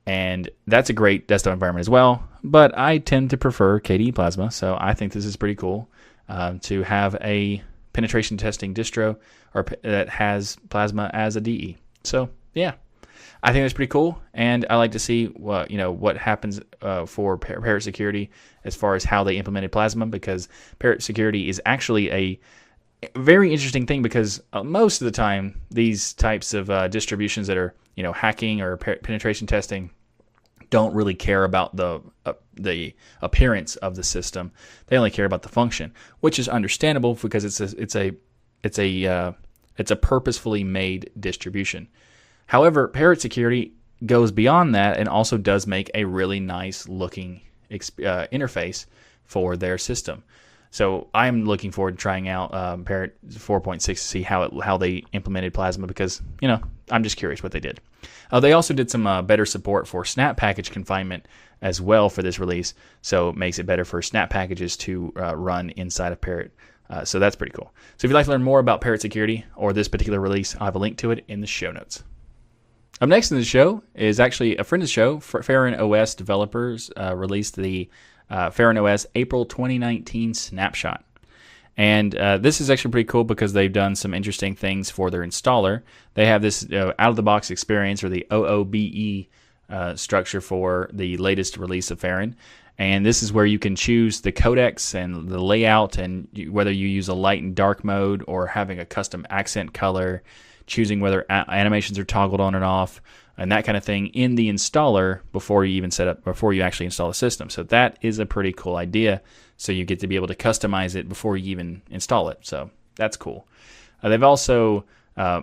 and that's a great desktop environment as well. But I tend to prefer KDE Plasma, so I think this is pretty cool um, to have a penetration testing distro or that has Plasma as a DE. So yeah, I think that's pretty cool, and I like to see what you know what happens uh, for Parrot Security as far as how they implemented Plasma because Parrot Security is actually a very interesting thing because uh, most of the time these types of uh, distributions that are you know hacking or penetration testing don't really care about the uh, the appearance of the system. They only care about the function, which is understandable because it's a it's a it's a uh, it's a purposefully made distribution. However, Parrot Security goes beyond that and also does make a really nice looking uh, interface for their system. So I'm looking forward to trying out um, Parrot 4.6 to see how it, how they implemented Plasma because you know I'm just curious what they did. Uh, they also did some uh, better support for Snap package confinement as well for this release, so it makes it better for Snap packages to uh, run inside of Parrot. Uh, so that's pretty cool. So if you'd like to learn more about Parrot Security or this particular release, I'll have a link to it in the show notes. Up next in the show is actually a friend of the show. Feren OS developers uh, released the uh, Feren OS April 2019 snapshot. And uh, this is actually pretty cool because they've done some interesting things for their installer. They have this uh, out of the box experience or the OOBE uh, structure for the latest release of Feren. And this is where you can choose the codecs and the layout, and whether you use a light and dark mode or having a custom accent color choosing whether a- animations are toggled on and off, and that kind of thing in the installer before you even set up before you actually install the system. So that is a pretty cool idea. So you get to be able to customize it before you even install it. So that's cool. Uh, they've also uh,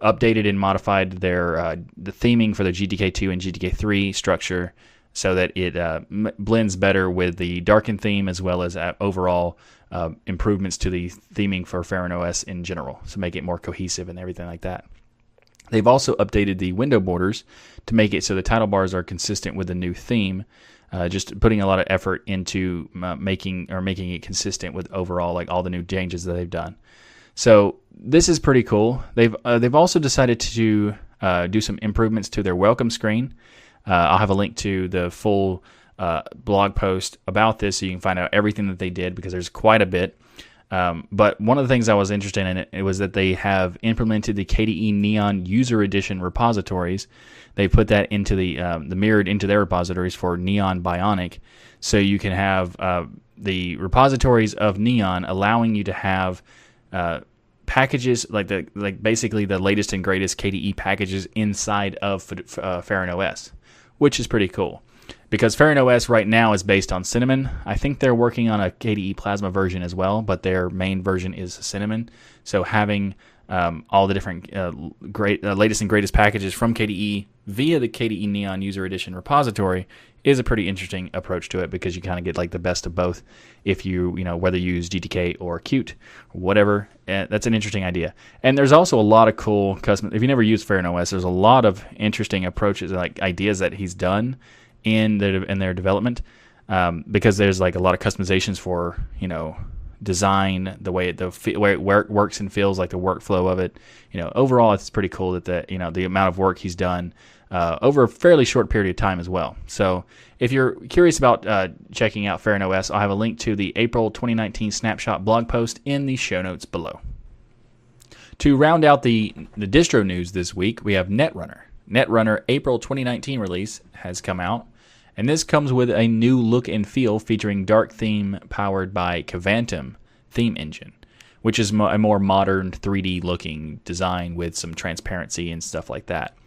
updated and modified their uh, the theming for the GTK2 and GTK3 structure so that it uh, m- blends better with the darkened theme as well as uh, overall uh, improvements to the theming for Feren OS in general to make it more cohesive and everything like that. They've also updated the window borders to make it so the title bars are consistent with the new theme. Uh, just putting a lot of effort into uh, making or making it consistent with overall like all the new changes that they've done. So this is pretty cool. They've uh, they've also decided to do some improvements to their welcome screen. Uh, I'll have a link to the full uh, blog post about this so you can find out everything that they did because there's quite a bit. Um, but one of the things I was interested in it, was that they have implemented the KDE Neon User Edition repositories. They put that into the um, the mirrored into their repositories for Neon Bionic, so you can have uh, the repositories of Neon allowing you to have uh, packages like the like basically the latest and greatest KDE packages inside of uh, Feren OS, which is pretty cool because Feren OS right now is based on Cinnamon. I think they're working on a KDE Plasma version as well, but their main version is Cinnamon. So having um, all the different uh, great uh, latest and greatest packages from KDE via the KDE Neon User Edition repository is a pretty interesting approach to it because you kind of get like the best of both. If you you know whether you use GTK or Qt whatever, uh, that's an interesting idea. And there's also a lot of cool custom. If you never used Feren OS, there's a lot of interesting approaches like ideas that he's done in their in their development um, because there's like a lot of customizations for you know design the way it the way it work, works and feels like the workflow of it. You know overall it's pretty cool that the you know the amount of work he's done uh, over a fairly short period of time as well. So if you're curious about uh, checking out Feren OS I'll have a link to the April 2019 snapshot blog post in the show notes below. To round out the the distro news this week we have Netrunner. Netrunner April 2019 release has come out and this comes with a new look and feel featuring dark theme powered by Kvantum theme engine, which is a more modern 3D looking design with some transparency and stuff like that.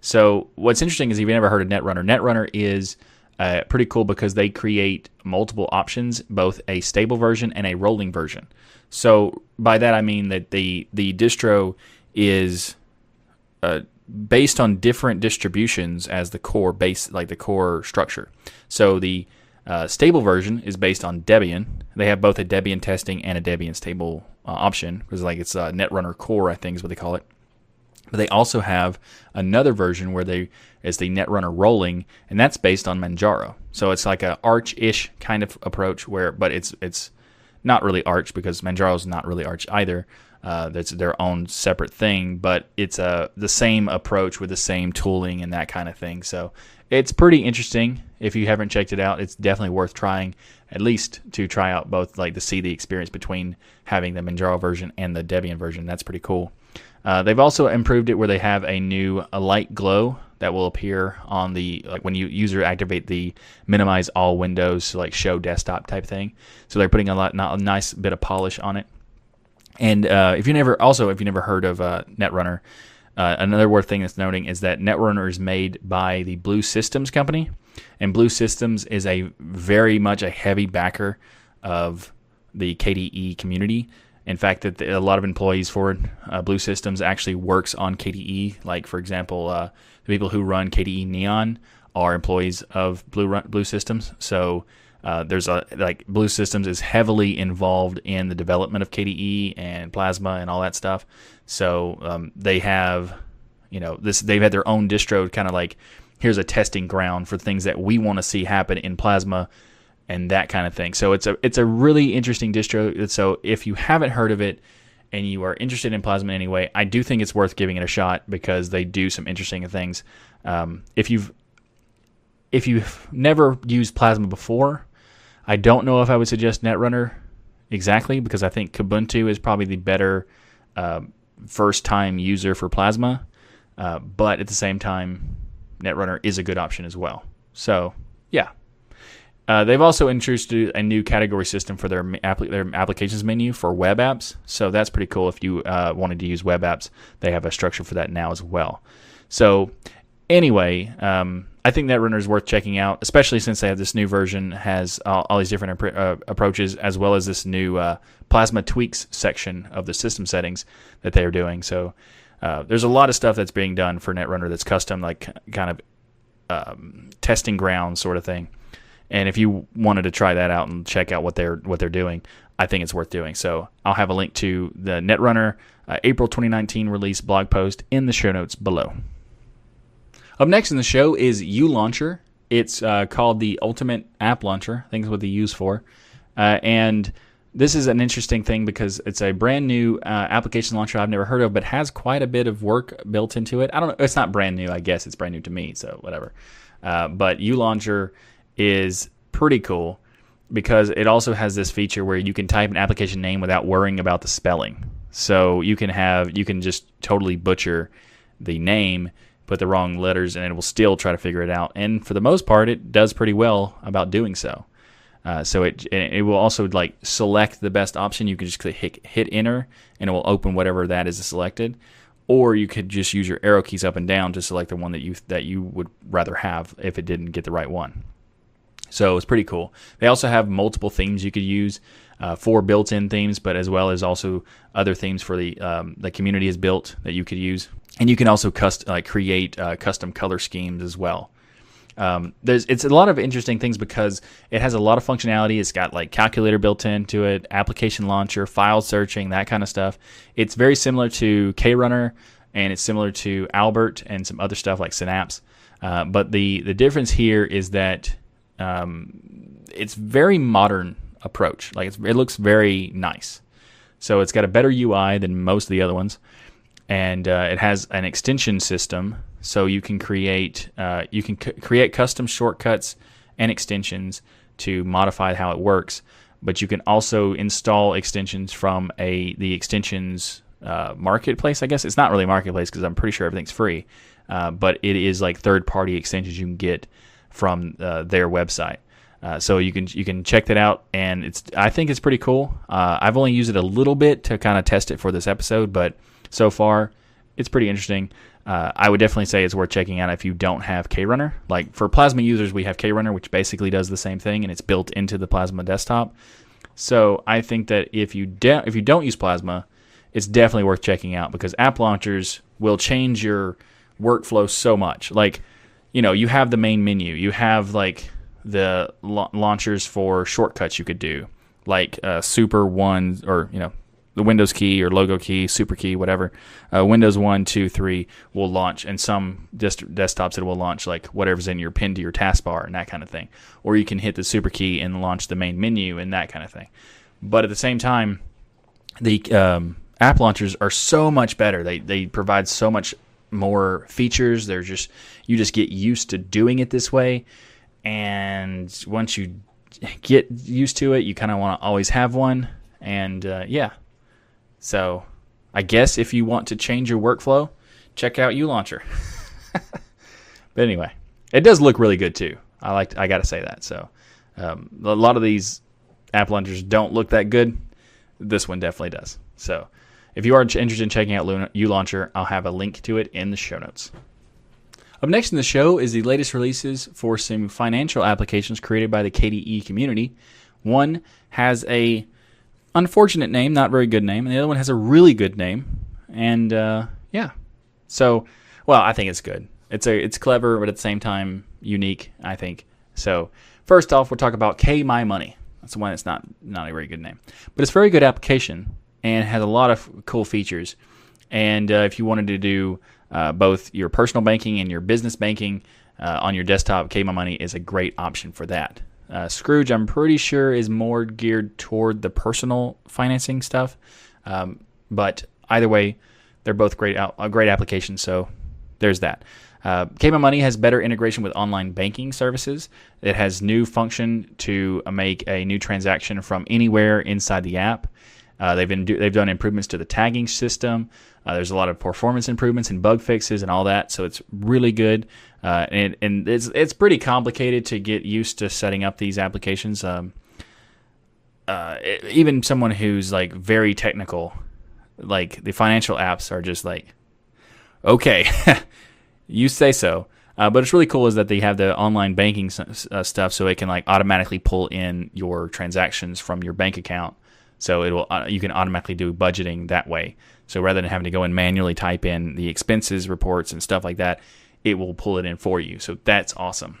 So what's interesting is if you've never heard of Netrunner, Netrunner is uh, pretty cool because they create multiple options, both a stable version and a rolling version. So by that I mean that the the distro is uh, based on different distributions as the core base, like the core structure. So the uh, stable version is based on Debian. They have both a Debian testing and a Debian stable uh, option because like it's a Netrunner Core, I think is what they call it. But they also have another version where they is the Netrunner rolling, and that's based on Manjaro. So it's like a Arch-ish kind of approach where, but it's it's not really Arch because Manjaro is not really Arch either. Uh, that's their own separate thing, but it's uh, the same approach with the same tooling and that kind of thing. So it's pretty interesting. If you haven't checked it out, it's definitely worth trying at least to try out both, like to see the experience between having the Manjaro version and the Debian version. That's pretty cool. Uh, they've also improved it where they have a new a light glow that will appear on the like when you user activate the minimize all windows to like show desktop type thing. So they're putting a lot not a nice bit of polish on it. And uh, if you never, also if you never heard of uh, Netrunner, uh, another worth thing that's noting is that Netrunner is made by the Blue Systems company, and Blue Systems is a very much a heavy backer of the KDE community. In fact, that a lot of employees for uh, Blue Systems actually works on KDE. Like for example, uh, the people who run KDE Neon are employees of Blue Blue Systems. So uh, there's a like Blue Systems is heavily involved in the development of KDE and Plasma and all that stuff. So um, they have, you know, this they've had their own distro, kind of like here's a testing ground for things that we want to see happen in Plasma and that kind of thing. So it's a it's a really interesting distro. So if you haven't heard of it and you are interested in Plasma anyway, I do think it's worth giving it a shot because they do some interesting things. Um, if you've if you've never used Plasma before, I don't know if I would suggest Netrunner exactly because I think Kubuntu is probably the better uh, first time user for Plasma. Uh, but at the same time, Netrunner is a good option as well. So, yeah. Uh, they've also introduced a new category system for their, their applications menu for web apps. So that's pretty cool. If you uh, wanted to use web apps, they have a structure for that now as well. So, anyway, um, I think that Netrunner is worth checking out, especially since they have this new version has all, all these different uh, approaches, as well as this new uh, Plasma tweaks section of the system settings that they are doing. So uh, there's a lot of stuff that's being done for Netrunner that's custom, like kind of um, testing ground sort of thing. And if you wanted to try that out and check out what they're what they're doing, I think it's worth doing. So I'll have a link to the Netrunner uh, April 2019 release blog post in the show notes below. Up next in the show is Ulauncher. It's uh, called the Ultimate App Launcher. I think is what they use for. Uh, and this is an interesting thing because it's a brand new uh, application launcher I've never heard of, but has quite a bit of work built into it. I don't know. It's not brand new. I guess it's brand new to me. So whatever. Uh, but Launcher is pretty cool. because it also has this feature where you can type an application name without worrying about the spelling. So you can have you can just totally butcher the name, put the wrong letters, and it will still try to figure it out. And for the most part, it does pretty well about doing so. Uh, so it it will also like select the best option. You can just click hit, hit enter, and it will open whatever that is selected. Or you could just use your arrow keys up and down to select the one that you that you would rather have if it didn't get the right one. So it's pretty cool. They also have multiple themes you could use, uh, four built-in themes, but as well as also other themes for the um, the community has built that you could use, and you can also uh, create uh, custom color schemes as well. Um, there's it's a lot of interesting things because it has a lot of functionality. It's got like calculator built into it, application launcher, file searching, that kind of stuff. It's very similar to KRunner and it's similar to Albert and some other stuff like Synapse. Uh, but the the difference here is that um, it's very modern approach. Like it looks very nice. So it's got a better UI than most of the other ones, and uh, it has an extension system. So you can create uh, you can c- create custom shortcuts and extensions to modify how it works. But you can also install extensions from a the extensions uh, marketplace. I guess it's not really marketplace because I'm pretty sure everything's free, uh, but it is like third party extensions you can get from uh, their website. Uh, so you can you can check that out, and it's I think it's pretty cool. Uh, I've only used it a little bit to kind of test it for this episode, but so far it's pretty interesting. Uh, I would definitely say it's worth checking out if you don't have KRunner. Like for Plasma users, we have KRunner, which basically does the same thing, and it's built into the Plasma desktop. So I think that if you de- if you don't use Plasma, it's definitely worth checking out because app launchers will change your workflow so much. Like you know, you have the main menu. You have like the la- launchers for shortcuts you could do, like uh, Super One or you know the Windows key or logo key, Super key, whatever. Uh, Windows one, two, three will launch, and some desktops it will launch like whatever's in your pin to your taskbar and that kind of thing. Or you can hit the Super key and launch the main menu and that kind of thing. But at the same time, the um, app launchers are so much better. They they provide so much more features. They're just you just get used to doing it this way, and once you get used to it, you kind of want to always have one. And uh, yeah, so I guess if you want to change your workflow, check out ULauncher. but anyway, it does look really good too. I like I got to say that. So um, a lot of these app launchers don't look that good. This one definitely does. So if you are interested in checking out ULauncher, I'll have a link to it in the show notes. Up next in the show is the latest releases for some financial applications created by the KDE community. One has a unfortunate name, not very good name, and the other one has a really good name. And uh, yeah, so well, I think it's good. It's a it's clever, but at the same time unique. I think so. First off, we'll talk about KMyMoney. That's the one that's not not a very good name, but it's a very good application and has a lot of cool features. And uh, if you wanted to do uh, both your personal banking and your business banking uh, on your desktop, KMyMoney is a great option for that. Uh, Skrooge, I'm pretty sure, is more geared toward the personal financing stuff. Um, but either way, they're both great, uh, great applications. So there's that. Uh, K Money has better integration with online banking services. It has new function to make a new transaction from anywhere inside the app. Uh, they've been do, they've done improvements to the tagging system. Uh, there's a lot of performance improvements and bug fixes and all that, so it's really good. Uh, and and it's it's pretty complicated to get used to setting up these applications. Um, uh, it, even someone who's like very technical, like the financial apps, are just like, okay, you say so. Uh, but it's really cool is that they have the online banking uh, stuff, so it can like automatically pull in your transactions from your bank account so it will uh, you can automatically do budgeting that way. So rather than having to go and manually type in the expenses reports and stuff like that, it will pull it in for you. So that's awesome.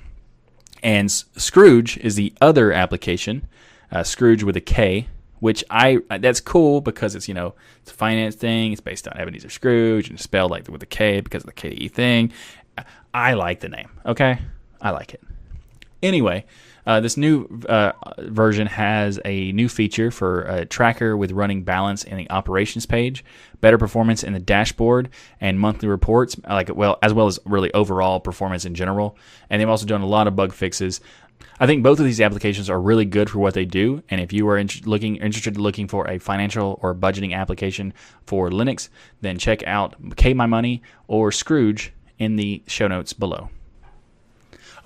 And Skrooge is the other application, uh, Skrooge with a K, which I uh, that's cool because it's you know it's a finance thing. It's based on Ebenezer Scrooge and spelled like with a K because of the KE thing. I like the name. Okay, I like it. Anyway, uh, this new uh, version has a new feature for a tracker with running balance in the operations page, better performance in the dashboard, and monthly reports, like well as well as really overall performance in general. And they've also done a lot of bug fixes. I think both of these applications are really good for what they do. And if you are in- looking interested in looking for a financial or budgeting application for Linux, then check out KMyMoney or Skrooge in the show notes below.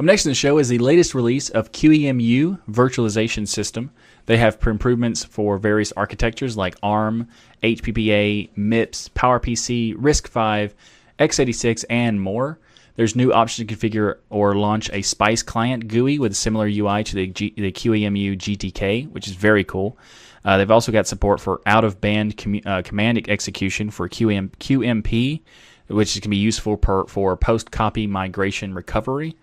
Up next in the show is the latest release of QEMU virtualization system. They have improvements for various architectures like ARM, HPPA, MIPS, PowerPC, RISC-V, x86, and more. There's new options to configure or launch a Spice client GUI with a similar UI to the, G- the QEMU GTK, which is very cool. Uh, they've also got support for out-of-band commu- uh, command execution for QM- QMP, which can be useful per, for post-copy migration recovery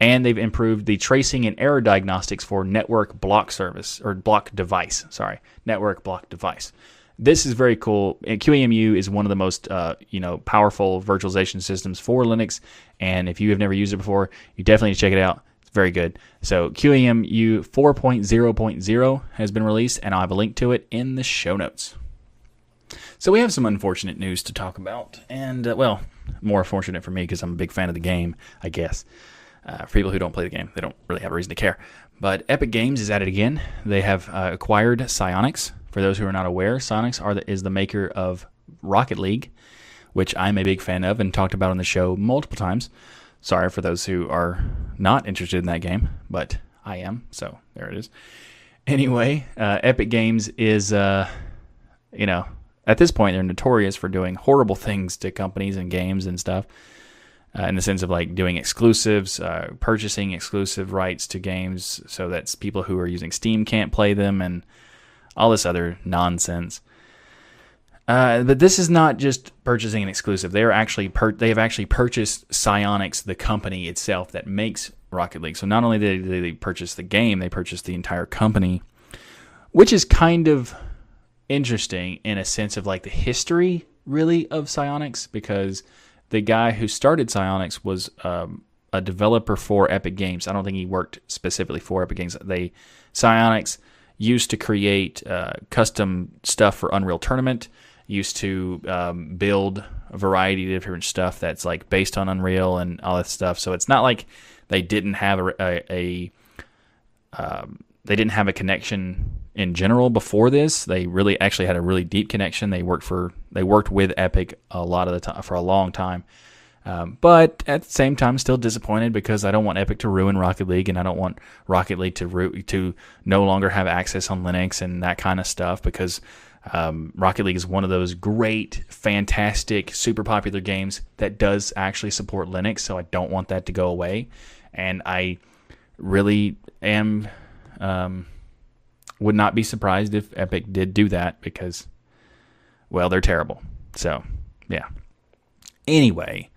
and they've improved the tracing and error diagnostics for network block service or block device. Sorry, network block device. This is very cool. QEMU is one of the most uh, you know powerful virtualization systems for Linux, and if you have never used it before, you definitely need to check it out. It's very good. So QEMU 4.0.0 has been released, and I'll have a link to it in the show notes. So we have some unfortunate news to talk about, and uh, well, more fortunate for me because I'm a big fan of the game, I guess. Uh, for people who don't play the game, they don't really have a reason to care. But Epic Games is at it again. They have uh, acquired Psyonix. For those who are not aware, Psyonix are the, is the maker of Rocket League, which I'm a big fan of and talked about on the show multiple times. Sorry for those who are not interested in that game, but I am, so there it is. Anyway, uh, Epic Games is, uh, you know, at this point, they're notorious for doing horrible things to companies and games and stuff uh, in the sense of like doing exclusives, uh, purchasing exclusive rights to games so that people who are using Steam can't play them, and all this other nonsense. Uh, but this is not just purchasing an exclusive. They are actually per- they have actually purchased Psyonix, the company itself that makes Rocket League. So not only did they purchase the game, they purchased the entire company, which is kind of interesting in a sense of like the history really of Psyonix because the guy who started Psyonix was um, a developer for Epic Games. I don't think he worked specifically for Epic Games. They Psyonix used to create uh, custom stuff for Unreal Tournament. Used to um, build a variety of different stuff that's like based on Unreal and all that stuff. So it's not like they didn't have a, a, a um, they didn't have a connection in general before this. They really actually had a really deep connection. They worked for they worked with Epic a lot of the time for a long time. Um, but at the same time, still disappointed because I don't want Epic to ruin Rocket League, and I don't want Rocket League to ru- to no longer have access on Linux and that kind of stuff. Because um, Rocket League is one of those great, fantastic, super popular games that does actually support Linux. So I don't want that to go away, and I really am um, would not be surprised if Epic did do that because, well, they're terrible. So, yeah. Anyway,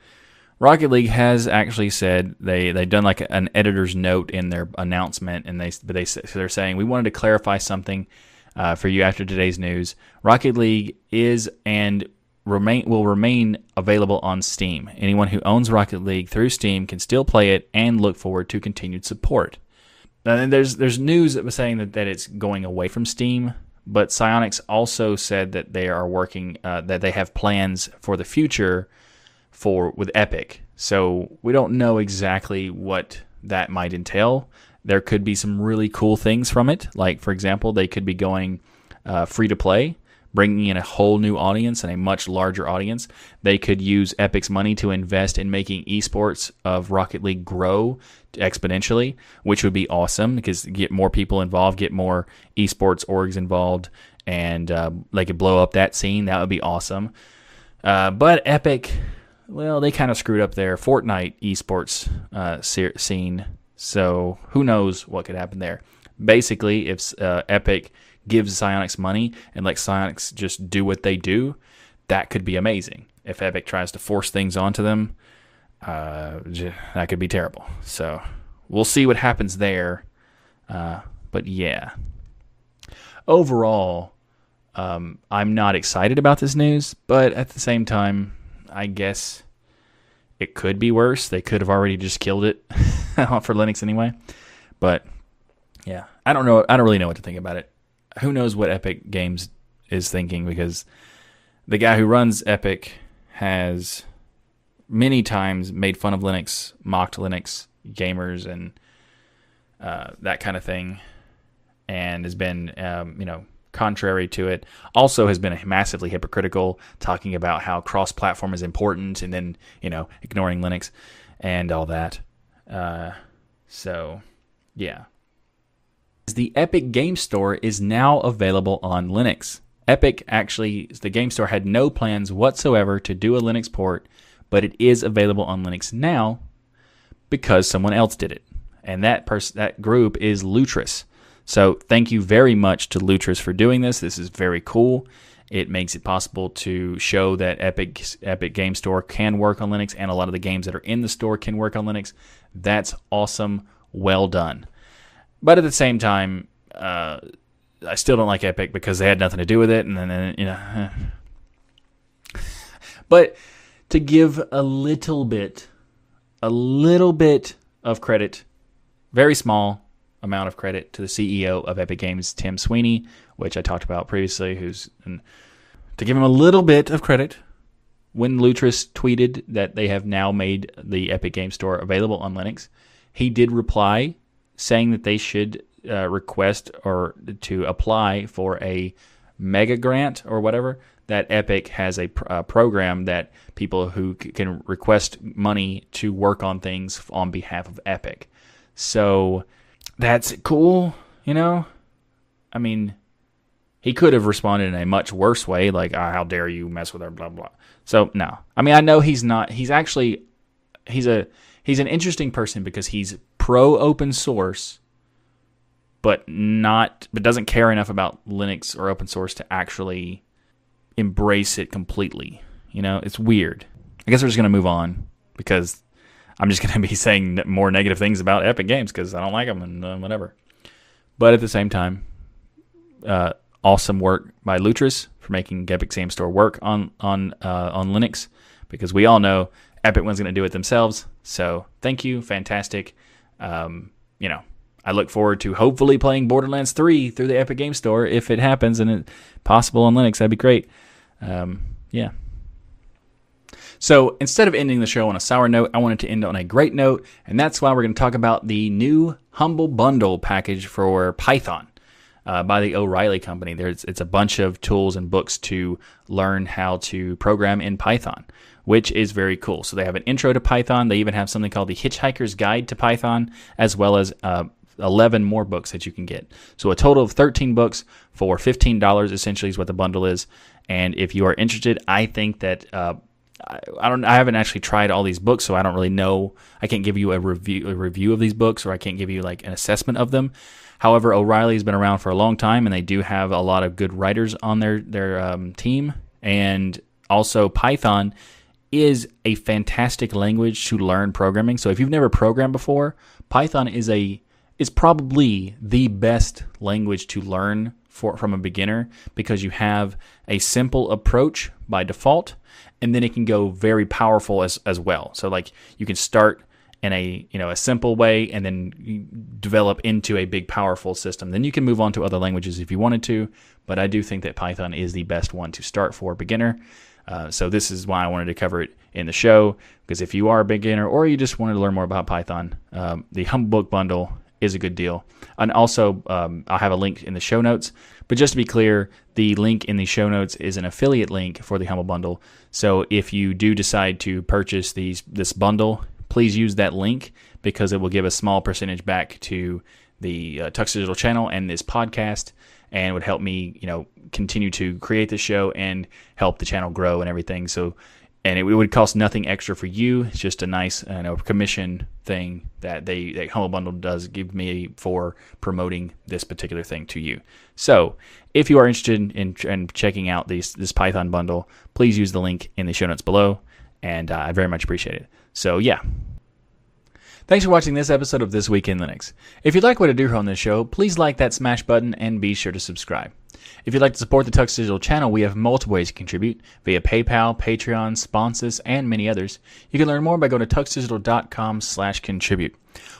Rocket League has actually said they they've done like an editor's note in their announcement, and they but they they're saying we wanted to clarify something uh, for you after today's news. Rocket League is and remain will remain available on Steam. Anyone who owns Rocket League through Steam can still play it and look forward to continued support. And there's there's news that was saying that, that it's going away from Steam, but Psyonix also said that they are working uh, that they have plans for the future for with Epic. So we don't know exactly what that might entail. There could be some really cool things from it, like for example, they could be going uh, free to play bringing in a whole new audience and a much larger audience. They could use Epic's money to invest in making esports of Rocket League grow exponentially, which would be awesome because get more people involved, get more esports orgs involved, and uh, they could blow up that scene. That would be awesome. Uh, but Epic, well, they kind of screwed up their Fortnite esports uh, scene. So who knows what could happen there? Basically, if uh, Epic gives Psyonix money and let Psyonix just do what they do, that could be amazing. If Epic tries to force things onto them, uh, that could be terrible. So we'll see what happens there. Uh, but yeah, overall, um, I'm not excited about this news, but at the same time, I guess it could be worse. They could have already just killed it for Linux anyway. But yeah, I don't know. I don't really know what to think about it who knows what Epic Games is thinking because the guy who runs Epic has many times made fun of Linux, mocked Linux gamers, and uh, that kind of thing, and has been um, you know contrary to it. Also has been massively hypocritical, talking about how cross-platform is important, and then you know ignoring Linux and all that. Uh, so yeah. The Epic Game Store is now available on Linux. Epic actually, the game store had no plans whatsoever to do a Linux port, but it is available on Linux now because someone else did it. And that person, that group is Lutris. So thank you very much to Lutris for doing this. This is very cool. It makes it possible to show that Epic Epic Game Store can work on Linux, and a lot of the games that are in the store can work on Linux. That's awesome. Well done. But at the same time, uh, I still don't like Epic because they had nothing to do with it, and then you know. but to give a little bit, a little bit of credit, very small amount of credit to the CEO of Epic Games, Tim Sweeney, which I talked about previously. Who's and to give him a little bit of credit. When Lutris tweeted that they have now made the Epic Game Store available on Linux, he did reply saying that they should uh, request or to apply for a mega grant or whatever, that Epic has a, pr- a program that people who c- can request money to work on things on behalf of Epic. So that's cool, you know? I mean, he could have responded in a much worse way, like, oh, how dare you mess with our blah, blah. So, no. I mean, I know he's not, he's actually, he's a, he's an interesting person because he's pro open source but not but doesn't care enough about Linux or open source to actually embrace it completely. You know, it's weird. I guess we're just gonna move on because I'm just gonna be saying more negative things about Epic Games because I don't like them and uh, whatever. But at the same time, uh, awesome work by Lutris for making Epic Game Store work on on uh, on Linux because we all know Epic one's to do it themselves. So thank you, fantastic. Um, you know, I look forward to hopefully playing Borderlands 3 through the Epic Game Store if it happens and it's possible on Linux. That'd be great. Um, yeah. So instead of ending the show on a sour note, I wanted to end on a great note, and that's why we're going to talk about the new Humble Bundle package for Python. Uh, by the O'Reilly Company. There's it's a bunch of tools and books to learn how to program in Python, which is very cool. So they have an intro to Python. They even have something called the Hitchhiker's Guide to Python, as well as uh, 11 more books that you can get. So a total of 13 books for $15 essentially is what the bundle is. And if you are interested, I think that uh, I, don't I haven't actually tried all these books, so I don't really know. I can't give you a review a review of these books or I can't give you like an assessment of them. However, O'Reilly's been around for a long time and they do have a lot of good writers on their their um, team and also Python is a fantastic language to learn programming. So if you've never programmed before, Python is a is probably the best language to learn for, from a beginner because you have a simple approach by default and then it can go very powerful as, as well. So like you can start in a you know a simple way and then develop into a big powerful system. Then you can move on to other languages if you wanted to, but I do think that Python is the best one to start for a beginner. Uh, so this is why I wanted to cover it in the show because if you are a beginner or you just wanted to learn more about Python, um, the Humble Book Bundle is a good deal. And also, um, I'll have a link in the show notes. But just to be clear, the link in the show notes is an affiliate link for the Humble Bundle. So if you do decide to purchase these this bundle, please use that link because it will give a small percentage back to the uh, Tux Digital channel and this podcast, and would help me, you know, continue to create the show and help the channel grow and everything. So and it, would cost nothing extra for you. It's just a nice, you know, commission thing that they that Humble Bundle does give me for promoting this particular thing to you. So, if you are interested in, in checking out these this Python bundle, please use the link in the show notes below, and uh, I very much appreciate it. So, yeah. Thanks for watching this episode of This Week in Linux. If you like what I do here on this show, please like that smash button and be sure to subscribe. If you'd like to support the Tux Digital channel, we have multiple ways to contribute via PayPal, Patreon, Sponsus, and many others. You can learn more by going to tuxdigital.com slash contribute.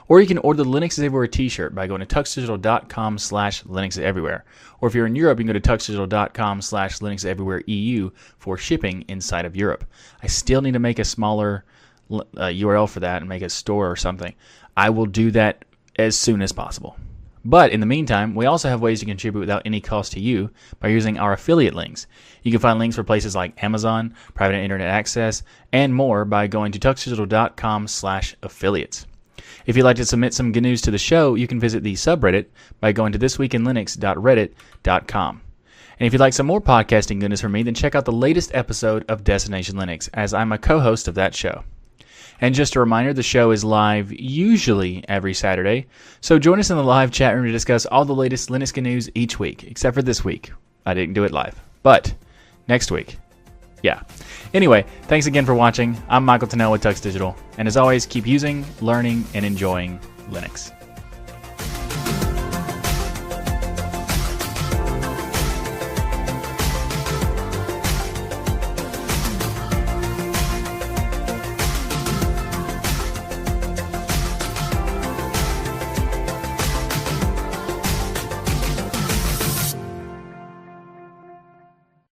Or you can order the Linux is Everywhere t-shirt by going to tuxdigital.com slash Linux Everywhere. Or if you're in Europe, you can go to tuxdigital.com slash Linux Everywhere EU for shipping inside of Europe. I still need to make a smaller uh, URL for that and make a store or something. I will do that as soon as possible. But in the meantime, we also have ways to contribute without any cost to you by using our affiliate links. You can find links for places like Amazon, private internet access, and more by going to tuxdigital.com slash affiliates. If you'd like to submit some good news to the show, you can visit the subreddit by going to thisweekinlinux.reddit.com. And if you'd like some more podcasting goodness from me, then check out the latest episode of Destination Linux, as I'm a co host of that show. And just a reminder, the show is live usually every Saturday. So join us in the live chat room to discuss all the latest Linux news each week, except for this week. I didn't do it live. But next week, yeah. Anyway, thanks again for watching. I'm Michael Tunnell with Tux Digital. And as always, keep using, learning, and enjoying Linux.